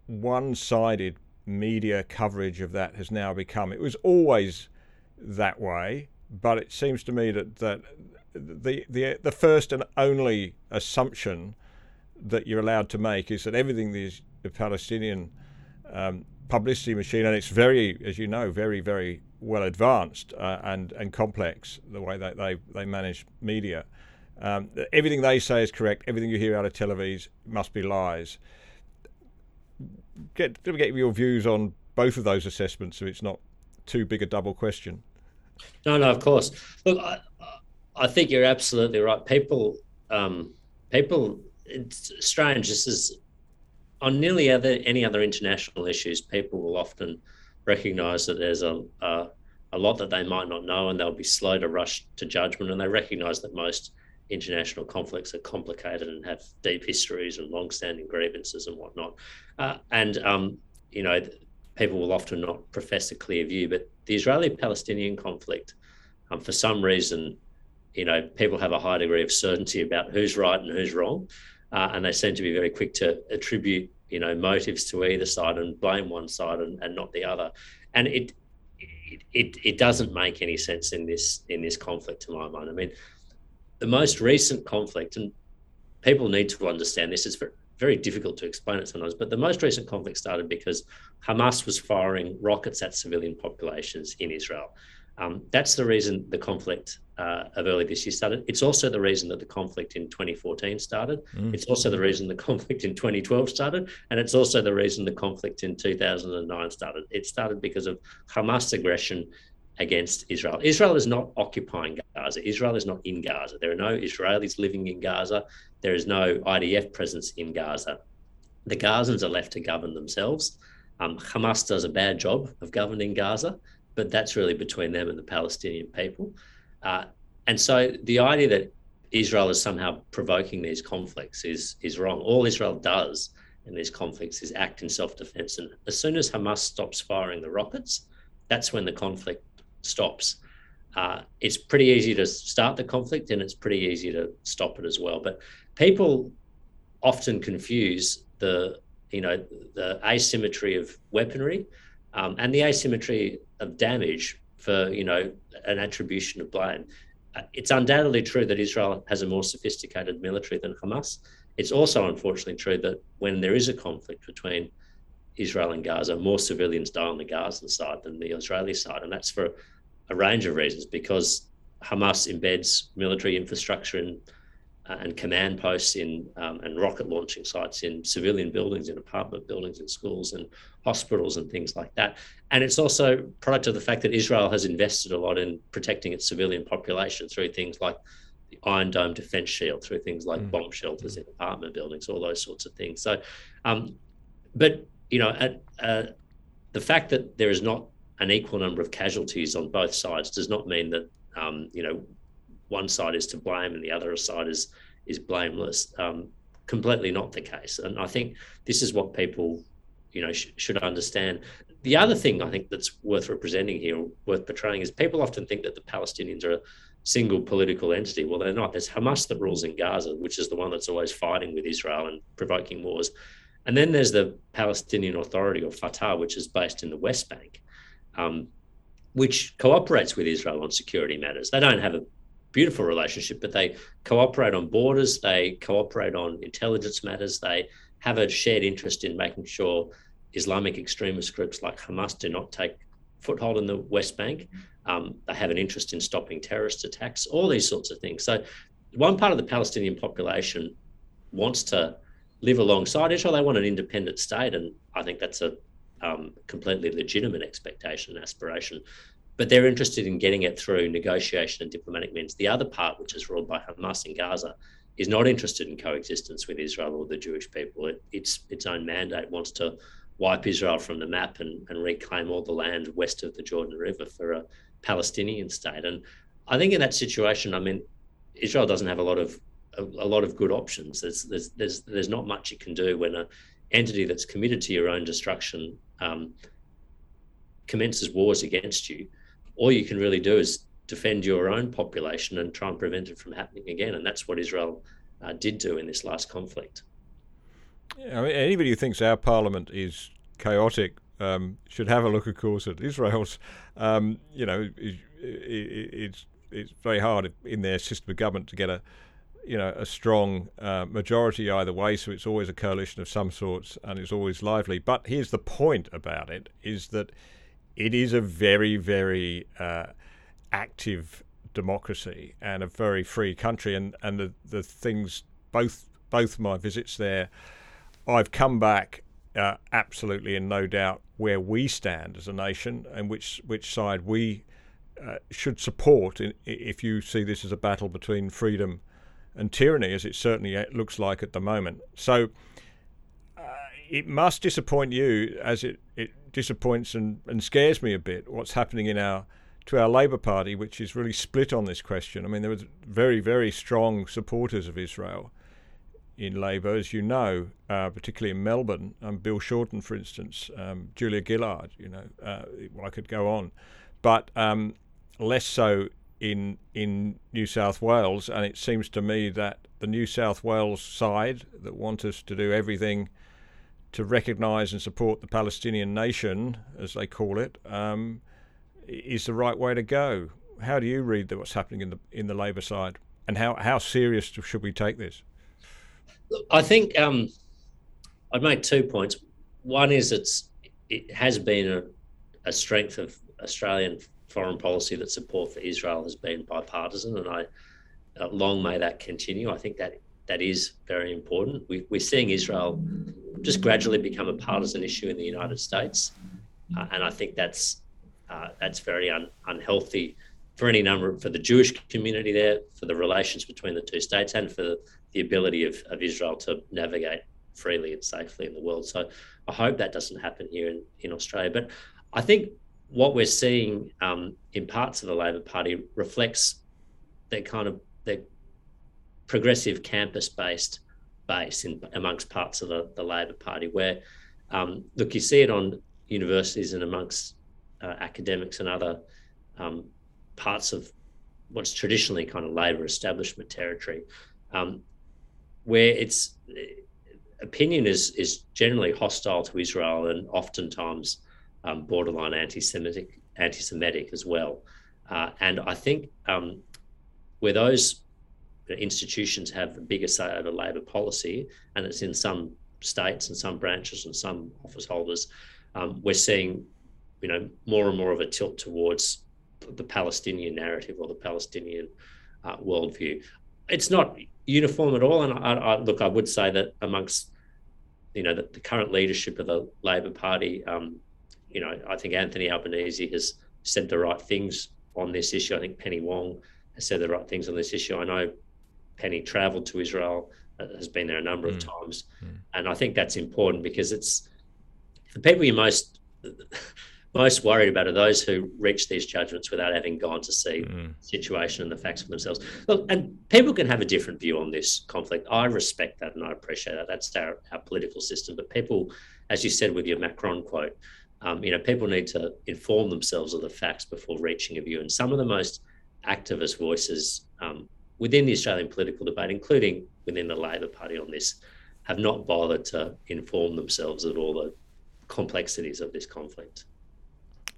one-sided media coverage of that has now become. It was always that way, but it seems to me that that the the the first and only assumption that you're allowed to make is that everything is the Palestinian um, publicity machine, and it's very, as you know, very very well advanced uh, and and complex the way that they they manage media. Um, everything they say is correct. Everything you hear out of Tel Aviv must be lies. Get get your views on both of those assessments, so it's not too big a double question. No, no, of course. Look, I, I think you're absolutely right. People, um, people, it's strange. This is on nearly other any other international issues. People will often recognize that there's a, a, a lot that they might not know and they'll be slow to rush to judgment. And they recognize that most international conflicts are complicated and have deep histories and long-standing grievances and whatnot. Uh, and um, you know people will often not profess a clear view but the israeli-palestinian conflict um, for some reason you know people have a high degree of certainty about who's right and who's wrong uh, and they seem to be very quick to attribute you know motives to either side and blame one side and, and not the other. And it, it it doesn't make any sense in this in this conflict to my mind. I mean the most recent conflict and people need to understand this is very difficult to explain it sometimes but the most recent conflict started because hamas was firing rockets at civilian populations in israel um, that's the reason the conflict uh, of early this year started. It's also the reason that the conflict in 2014 started. Mm. It's also the reason the conflict in 2012 started. And it's also the reason the conflict in 2009 started. It started because of Hamas aggression against Israel. Israel is not occupying Gaza. Israel is not in Gaza. There are no Israelis living in Gaza. There is no IDF presence in Gaza. The Gazans are left to govern themselves. Um, Hamas does a bad job of governing Gaza but that's really between them and the Palestinian people. Uh, and so the idea that Israel is somehow provoking these conflicts is is wrong. All Israel does in these conflicts is act in self-defense, and as soon as Hamas stops firing the rockets, that's when the conflict stops. Uh, it's pretty easy to start the conflict, and it's pretty easy to stop it as well. But people often confuse the you know the asymmetry of weaponry um, and the asymmetry of damage for you know an attribution of blame. Uh, it's undoubtedly true that Israel has a more sophisticated military than Hamas. It's also unfortunately true that when there is a conflict between Israel and Gaza, more civilians die on the Gazan side than the Israeli side, and that's for a range of reasons. Because Hamas embeds military infrastructure in uh, and command posts in um, and rocket launching sites in civilian buildings, in apartment buildings, in schools and hospitals and things like that. And it's also product of the fact that Israel has invested a lot in protecting its civilian population through things like the Iron Dome defense shield, through things like mm. bomb shelters in apartment buildings, all those sorts of things. So, um, but you know, at, uh, the fact that there is not an equal number of casualties on both sides does not mean that um, you know one side is to blame and the other side is is blameless. Um, completely not the case, and I think this is what people, you know, sh- should understand. The other thing I think that's worth representing here, worth portraying, is people often think that the Palestinians are a single political entity. Well, they're not. There's Hamas that rules in Gaza, which is the one that's always fighting with Israel and provoking wars. And then there's the Palestinian Authority or Fatah, which is based in the West Bank, um, which cooperates with Israel on security matters. They don't have a beautiful relationship, but they cooperate on borders, they cooperate on intelligence matters, they have a shared interest in making sure Islamic extremist groups like Hamas do not take foothold in the West Bank. Um, they have an interest in stopping terrorist attacks, all these sorts of things. So, one part of the Palestinian population wants to live alongside Israel. They want an independent state, and I think that's a um, completely legitimate expectation and aspiration but they're interested in getting it through negotiation and diplomatic means. The other part, which is ruled by Hamas in Gaza, is not interested in coexistence with Israel or the Jewish people. It, its its own mandate wants to wipe Israel from the map and, and reclaim all the land west of the Jordan River for a Palestinian state. And I think in that situation, I mean, Israel doesn't have a lot of a, a lot of good options. There's, there's there's there's not much it can do when an entity that's committed to your own destruction um, commences wars against you all you can really do is defend your own population and try and prevent it from happening again. And that's what Israel uh, did do in this last conflict. Yeah, I mean, anybody who thinks our parliament is chaotic um, should have a look, of course, at Israel's. Um, you know, it, it, it's it's very hard in their system of government to get a you know a strong uh, majority either way. So it's always a coalition of some sorts, and it's always lively. But here's the point about it: is that it is a very, very uh, active democracy and a very free country. And, and the, the things, both both my visits there, I've come back uh, absolutely in no doubt where we stand as a nation and which which side we uh, should support in, if you see this as a battle between freedom and tyranny, as it certainly uh, looks like at the moment. So uh, it must disappoint you, as it, it disappoints and, and scares me a bit what's happening in our to our Labor Party, which is really split on this question. I mean, there was very, very strong supporters of Israel in Labour, as you know, uh, particularly in Melbourne. Um, Bill Shorten, for instance, um, Julia Gillard, you know, uh, I could go on, but um, less so in in New South Wales. And it seems to me that the New South Wales side that want us to do everything to recognise and support the Palestinian nation, as they call it, um, is the right way to go. How do you read what's happening in the in the Labor side, and how how serious should we take this? I think um, I'd make two points. One is it's it has been a, a strength of Australian foreign policy that support for Israel has been bipartisan, and I uh, long may that continue. I think that that is very important. We, are seeing Israel just gradually become a partisan issue in the United States, uh, and I think that's uh, that's very un, unhealthy for any number for the Jewish community there, for the relations between the two states, and for the ability of, of Israel to navigate freely and safely in the world. So I hope that doesn't happen here in, in Australia. But I think what we're seeing um, in parts of the Labor Party reflects their kind of their progressive campus-based base in amongst parts of the, the Labor Party, where um, look, you see it on universities and amongst uh, academics and other um, parts of what's traditionally kind of Labor establishment territory, um, where its opinion is is generally hostile to Israel and oftentimes um, borderline anti-Semitic anti-Semitic as well. Uh, and I think um, where those institutions have a bigger say over Labor policy, and it's in some states and some branches and some office holders, um, we're seeing, you know, more and more of a tilt towards the Palestinian narrative or the Palestinian uh, worldview. It's not uniform at all, and I, I, look, I would say that amongst, you know, the, the current leadership of the Labor Party, um, you know, I think Anthony Albanese has said the right things on this issue. I think Penny Wong has said the right things on this issue. I know Penny travelled to Israel, uh, has been there a number mm. of times, mm. and I think that's important because it's the people you're most most worried about are those who reach these judgments without having gone to see mm. the situation and the facts for themselves. Look, and people can have a different view on this conflict. I respect that and I appreciate that. That's our, our political system. But people, as you said with your Macron quote, um, you know, people need to inform themselves of the facts before reaching a view. And some of the most activist voices um, within the Australian political debate, including within the Labor Party on this, have not bothered to inform themselves of all the complexities of this conflict.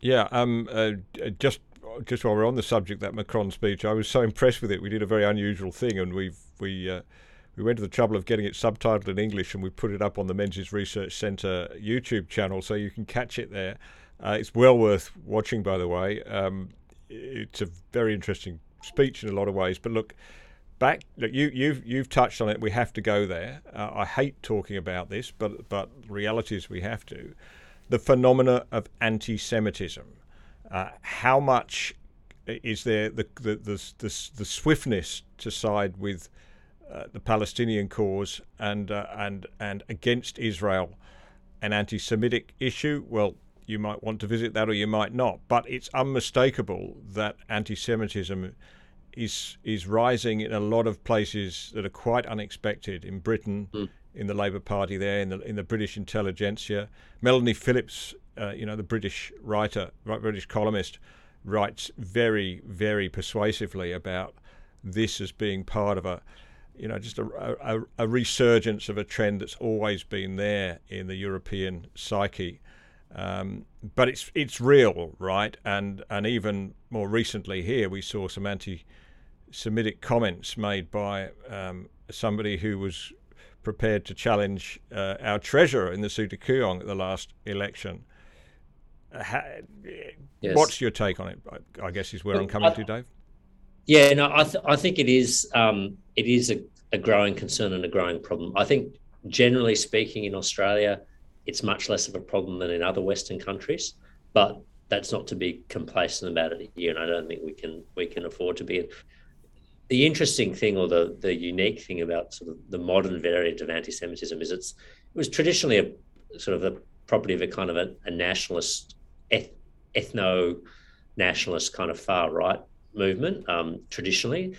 Yeah, um, uh, just just while we're on the subject, that Macron speech, I was so impressed with it. We did a very unusual thing, and we've we uh, we went to the trouble of getting it subtitled in English, and we put it up on the Menzies Research Centre YouTube channel, so you can catch it there. Uh, it's well worth watching, by the way. Um, it's a very interesting speech in a lot of ways. But look, back look, you you've you've touched on it. We have to go there. Uh, I hate talking about this, but but reality is we have to the phenomena of anti-Semitism. Uh, how much is there the the, the the, the swiftness to side with uh, the Palestinian cause and uh, and and against Israel, an anti-Semitic issue? Well, you might want to visit that or you might not, but it's unmistakable that anti-Semitism is is rising in a lot of places that are quite unexpected in Britain. Mm in the Labour Party there, in the in the British intelligentsia. Melanie Phillips, uh, you know, the British writer, British columnist, writes very, very persuasively about this as being part of a, you know, just a, a, a resurgence of a trend that's always been there in the European psyche. Um, but it's it's real, right? And and even more recently here, we saw some anti-Semitic comments made by um, somebody who was prepared to challenge uh, our treasurer in the Tzu Ti Kooyong at the last election. Uh, yes. What's your take on it? I, guess is where well, I'm coming I, to, Dave. Yeah, no, I, th- I think it is um, it is a, a growing concern and a growing problem. I think generally speaking, in Australia, it's much less of a problem than in other Western countries, but that's not to be complacent about it here, and I don't think we can we can afford to be the interesting thing or the the unique thing about sort of the modern variant of anti-Semitism is it's it was traditionally a sort of a property of a kind of a, a nationalist eth, ethno nationalist kind of far right movement um, traditionally.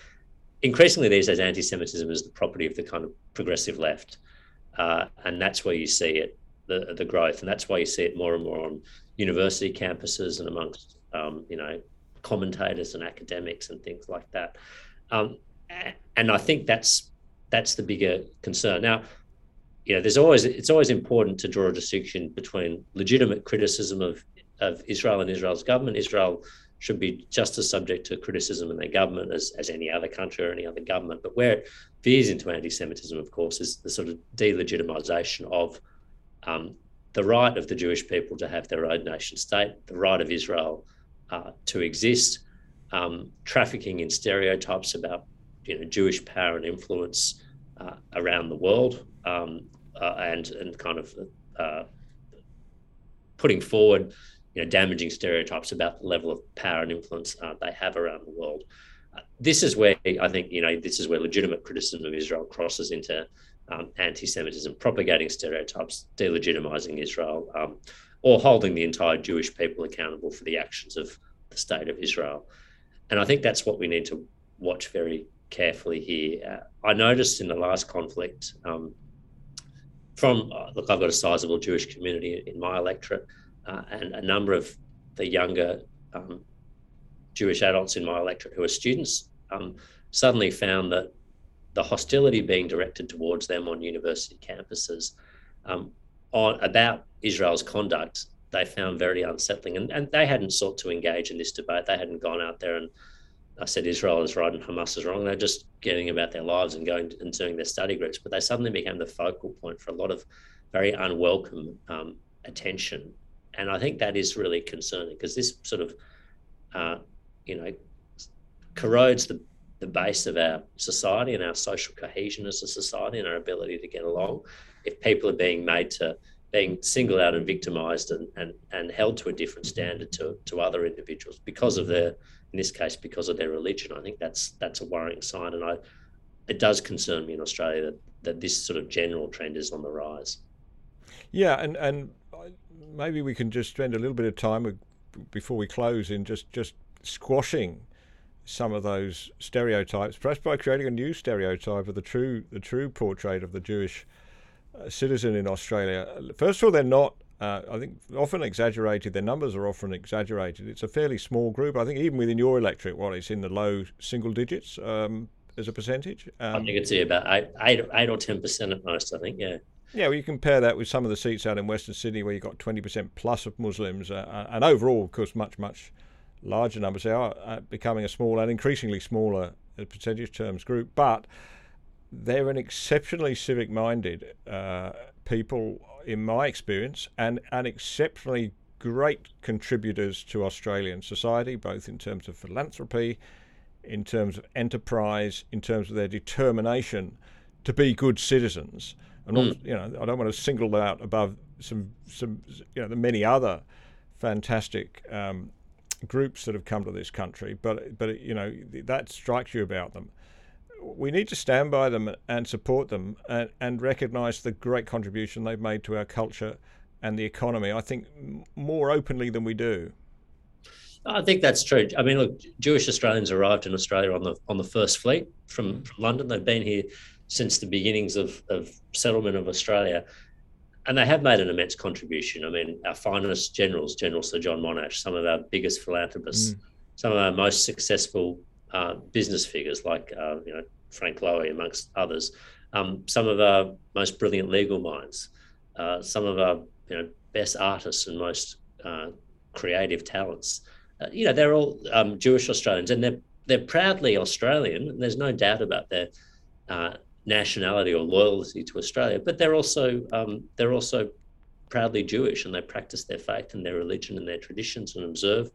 Increasingly these days, anti-Semitism is the property of the kind of progressive left, uh, and that's where you see it the the growth, and that's why you see it more and more on university campuses and amongst um, you know commentators and academics and things like that. Um, and I think that's that's the bigger concern. Now, you know, there's always it's always important to draw a distinction between legitimate criticism of of Israel and Israel's government. Israel should be just as subject to criticism in their government as, as any other country or any other government. But where it veers into anti-Semitism, of course, is the sort of delegitimization of um, the right of the Jewish people to have their own nation state, the right of Israel uh, to exist, um, trafficking in stereotypes about you know Jewish power and influence uh, around the world, um, uh, and and kind of uh, putting forward you know damaging stereotypes about the level of power and influence uh, they have around the world. Uh, this is where I think you know this is where legitimate criticism of Israel crosses into um, anti-Semitism, propagating stereotypes, delegitimizing Israel, um, or holding the entire Jewish people accountable for the actions of the state of Israel. And I think that's what we need to watch very carefully here. Uh, I noticed in the last conflict, um, from uh, look, I've got a sizable Jewish community in my electorate, uh, and a number of the younger um, Jewish adults in my electorate who are students um, suddenly found that the hostility being directed towards them on university campuses um, on about Israel's conduct they found very unsettling and, and they hadn't sought to engage in this debate they hadn't gone out there and I said Israel is right and Hamas is wrong. They're just getting about their lives and going and doing their study groups, but they suddenly became the focal point for a lot of very unwelcome um, attention. And I think that is really concerning because this sort of, uh, you know, corrodes the, the base of our society and our social cohesion as a society and our ability to get along. If people are being made to being singled out and victimized and, and, and held to a different standard to, to other individuals because of their in this case because of their religion. I think that's that's a worrying sign, and I it does concern me in Australia that that this sort of general trend is on the rise. Yeah, and and maybe we can just spend a little bit of time before we close in just just squashing some of those stereotypes, perhaps by creating a new stereotype of the true the true portrait of the Jewish uh, citizen in Australia. First of all, they're not uh, I think often exaggerated. Their numbers are often exaggerated. It's a fairly small group. I think even within your electorate, what it's in the low single digits um, as a percentage. Um, I think it's about eight, eight, eight or ten percent at most. I think, yeah. Yeah, well, you compare that with some of the seats out in Western Sydney, where you've got twenty percent plus of Muslims, uh, uh, and overall, of course, much much larger numbers. They are uh, becoming a smaller and increasingly smaller in percentage terms group, but they're an exceptionally civic-minded uh, people in my experience, and, an exceptionally great contributors to Australian society, both in terms of philanthropy, in terms of enterprise, in terms of their determination to be good citizens. And mm. you know, I don't want to single out above some some you know the many other fantastic um, groups that have come to this country, but but you know that strikes you about them we need to stand by them and support them and, and recognize the great contribution they've made to our culture and the economy, I think, more openly than we do. I think that's true. I mean, look, Jewish Australians arrived in Australia on the on the first fleet from, from London. They've been here since the beginnings of, of settlement of Australia, and they have made an immense contribution. I mean, our finest generals, General Sir John Monash, some of our biggest philanthropists, mm. some of our most successful uh, business figures like uh, you know Frank Lowy amongst others, um, some of our most brilliant legal minds, uh, some of our you know best artists and most uh, creative talents. Uh, you know they're all um, Jewish Australians and they're they're proudly Australian. And there's no doubt about their uh, nationality or loyalty to Australia, but they're also um, they're also proudly Jewish and they practice their faith and their religion and their traditions and observe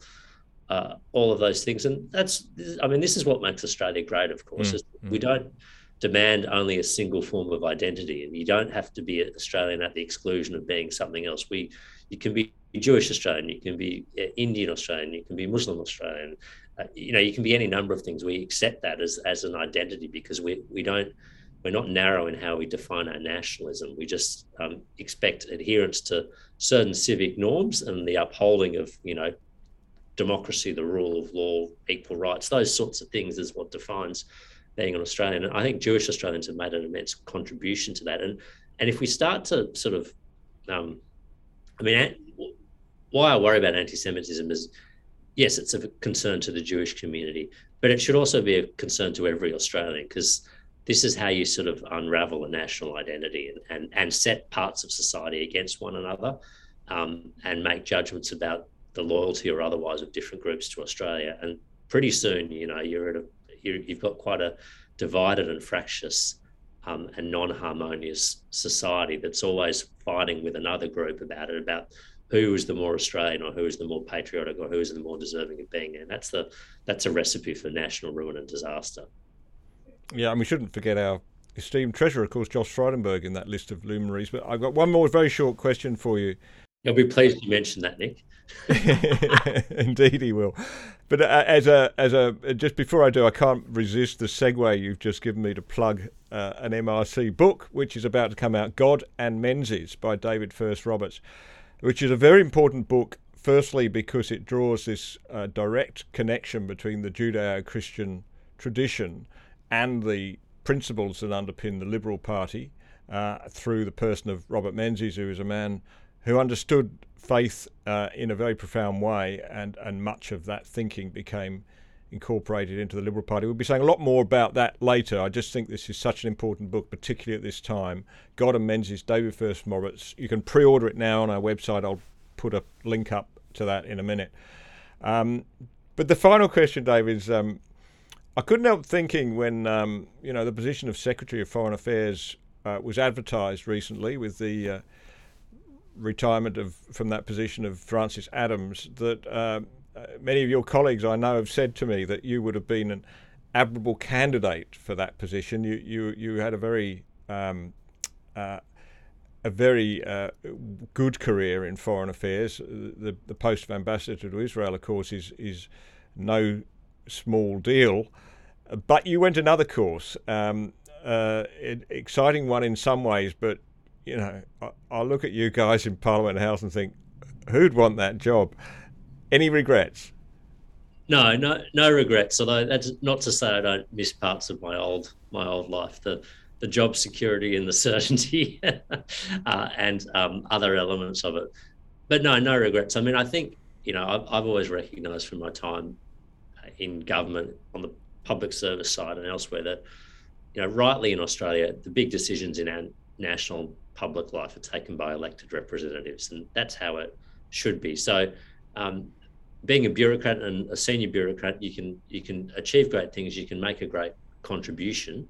uh, all of those things. And that's, I mean, this is what makes Australia great, of course. Mm, mm. We don't demand only a single form of identity, and you don't have to be Australian at the exclusion of being something else. We, you can be Jewish Australian, you can be uh, Indian Australian, you can be Muslim Australian. Uh, you know, you can be any number of things. We accept that as as an identity because we we don't we're not narrow in how we define our nationalism. We just um, expect adherence to certain civic norms and the upholding of you know democracy, the rule of law, equal rights, those sorts of things is what defines being an Australian. And I think Jewish Australians have made an immense contribution to that. And and if we start to sort of, um, I mean, why I worry about anti-Semitism is, yes, it's a concern to the Jewish community, but it should also be a concern to every Australian because this is how you sort of unravel a national identity and, and, and set parts of society against one another um, and make judgments about the loyalty or otherwise of different groups to Australia. And pretty soon, you know, you're at a, you have got quite a divided and fractious um, and non-harmonious society that's always fighting with another group about it, about who is the more Australian or who is the more patriotic or who is the more deserving of being there. And that's the that's a recipe for national ruin and disaster. Yeah, and we shouldn't forget our esteemed treasurer, of course, Josh Frydenberg, in that list of luminaries. But I've got one more very short question for you. I'll be pleased you mentioned that, Nick. Indeed, he will. But uh, as a as a just before I do, I can't resist the segue you've just given me to plug uh, an MRC book, which is about to come out, God and Menzies by David Furse-Roberts, which is a very important book. Firstly, because it draws this uh, direct connection between the Judeo-Christian tradition and the principles that underpin the Liberal Party uh, through the person of Robert Menzies, who is a man who understood faith uh, in a very profound way, and, and much of that thinking became incorporated into the Liberal Party. We'll be saying a lot more about that later. I just think this is such an important book, particularly at this time. God and Menzies, David Furse-Roberts. You can pre order it now on our website. I'll put a link up to that in a minute. Um, but the final question, Dave, is um, I couldn't help thinking when um, you know the position of Secretary of Foreign Affairs uh, was advertised recently with the uh, retirement of from that position of Frances Adams that uh, uh, many of your colleagues I know have said to me that you would have been an admirable candidate for that position. You you you had a very um, uh, a very uh, good career in foreign affairs. The the post of ambassador to Israel, of course, is is no small deal. But you went another course, um, uh, exciting one in some ways, but you know, I, I, look at you guys in Parliament House and think, who'd want that job? Any regrets? No, no, no regrets. Although that's not to say I don't miss parts of my old my old life. The the job security and the certainty, uh, and um, other elements of it. But no, no regrets. I mean, I think you know I've, I've always recognised from my time in government on the public service side and elsewhere that, you know, rightly in Australia, the big decisions in our national public life are taken by elected representatives, and that's how it should be. So, um, being a bureaucrat and a senior bureaucrat, you can you can achieve great things. You can make a great contribution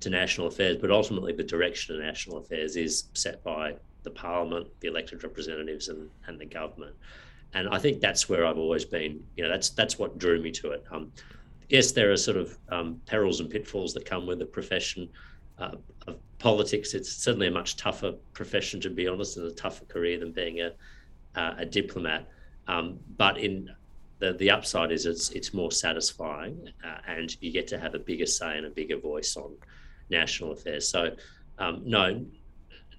to national affairs, but ultimately the direction of national affairs is set by the parliament, the elected representatives, and and the government and I think that's where I've always been. You know, that's that's what drew me to it. Um, yes, there are sort of um, perils and pitfalls that come with the profession uh, of politics. It's certainly a much tougher profession, to be honest, and a tougher career than being a uh, a diplomat. Um, but in the the upside is it's it's more satisfying, uh, and you get to have a bigger say and a bigger voice on national affairs. So, um, no,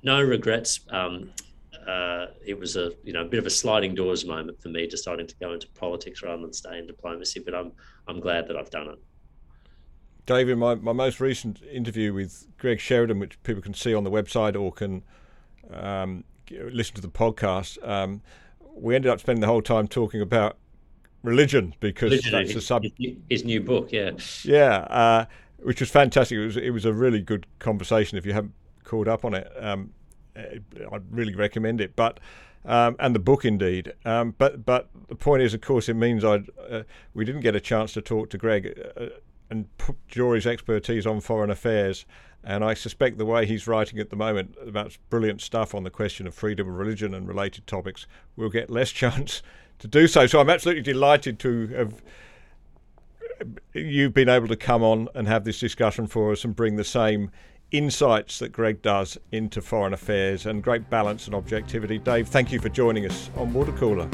no regrets. Um, uh, it was a you know a bit of a sliding doors moment for me deciding to go into politics rather than stay in diplomacy. But I'm I'm glad that I've done it. David, my, my most recent interview with Greg Sheridan, which people can see on the website or can um, listen to the podcast, um, we ended up spending the whole time talking about religion because religion, that's his, a sub. His new book, yeah. Yeah, uh, which was fantastic. It was it was a really good conversation. If you haven't called up on it, um, I'd really recommend it. But um, and the book indeed. Um, but but the point is, of course, it means I uh, we didn't get a chance to talk to Greg uh, and put Jory's expertise on foreign affairs. And I suspect the way he's writing at the moment about brilliant stuff on the question of freedom of religion and related topics, we'll get less chance to do so. So I'm absolutely delighted to have uh, you've been able to come on and have this discussion for us and bring the same insights that Greg does into foreign affairs and great balance and objectivity. Dave, thank you for joining us on Water Cooler.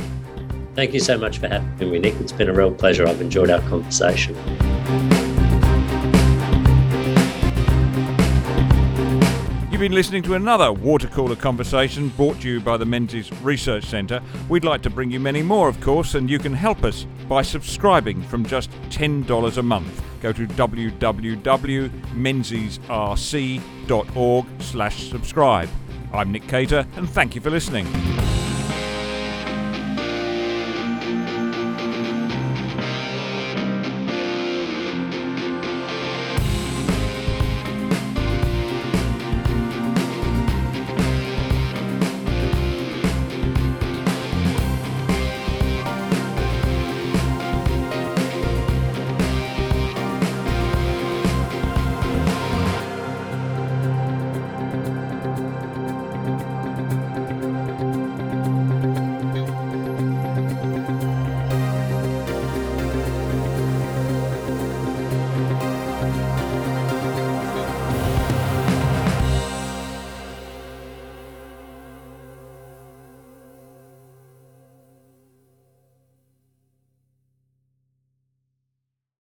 Thank you so much for having me, Nick. It's been a real pleasure. I've enjoyed our conversation. Been listening to another water cooler conversation brought to you by the Menzies Research Centre. We'd like to bring you many more, of course, and you can help us by subscribing from just $10 a month go to www.menziesrc.org slash subscribe. I'm Nick Cater, and thank you for listening.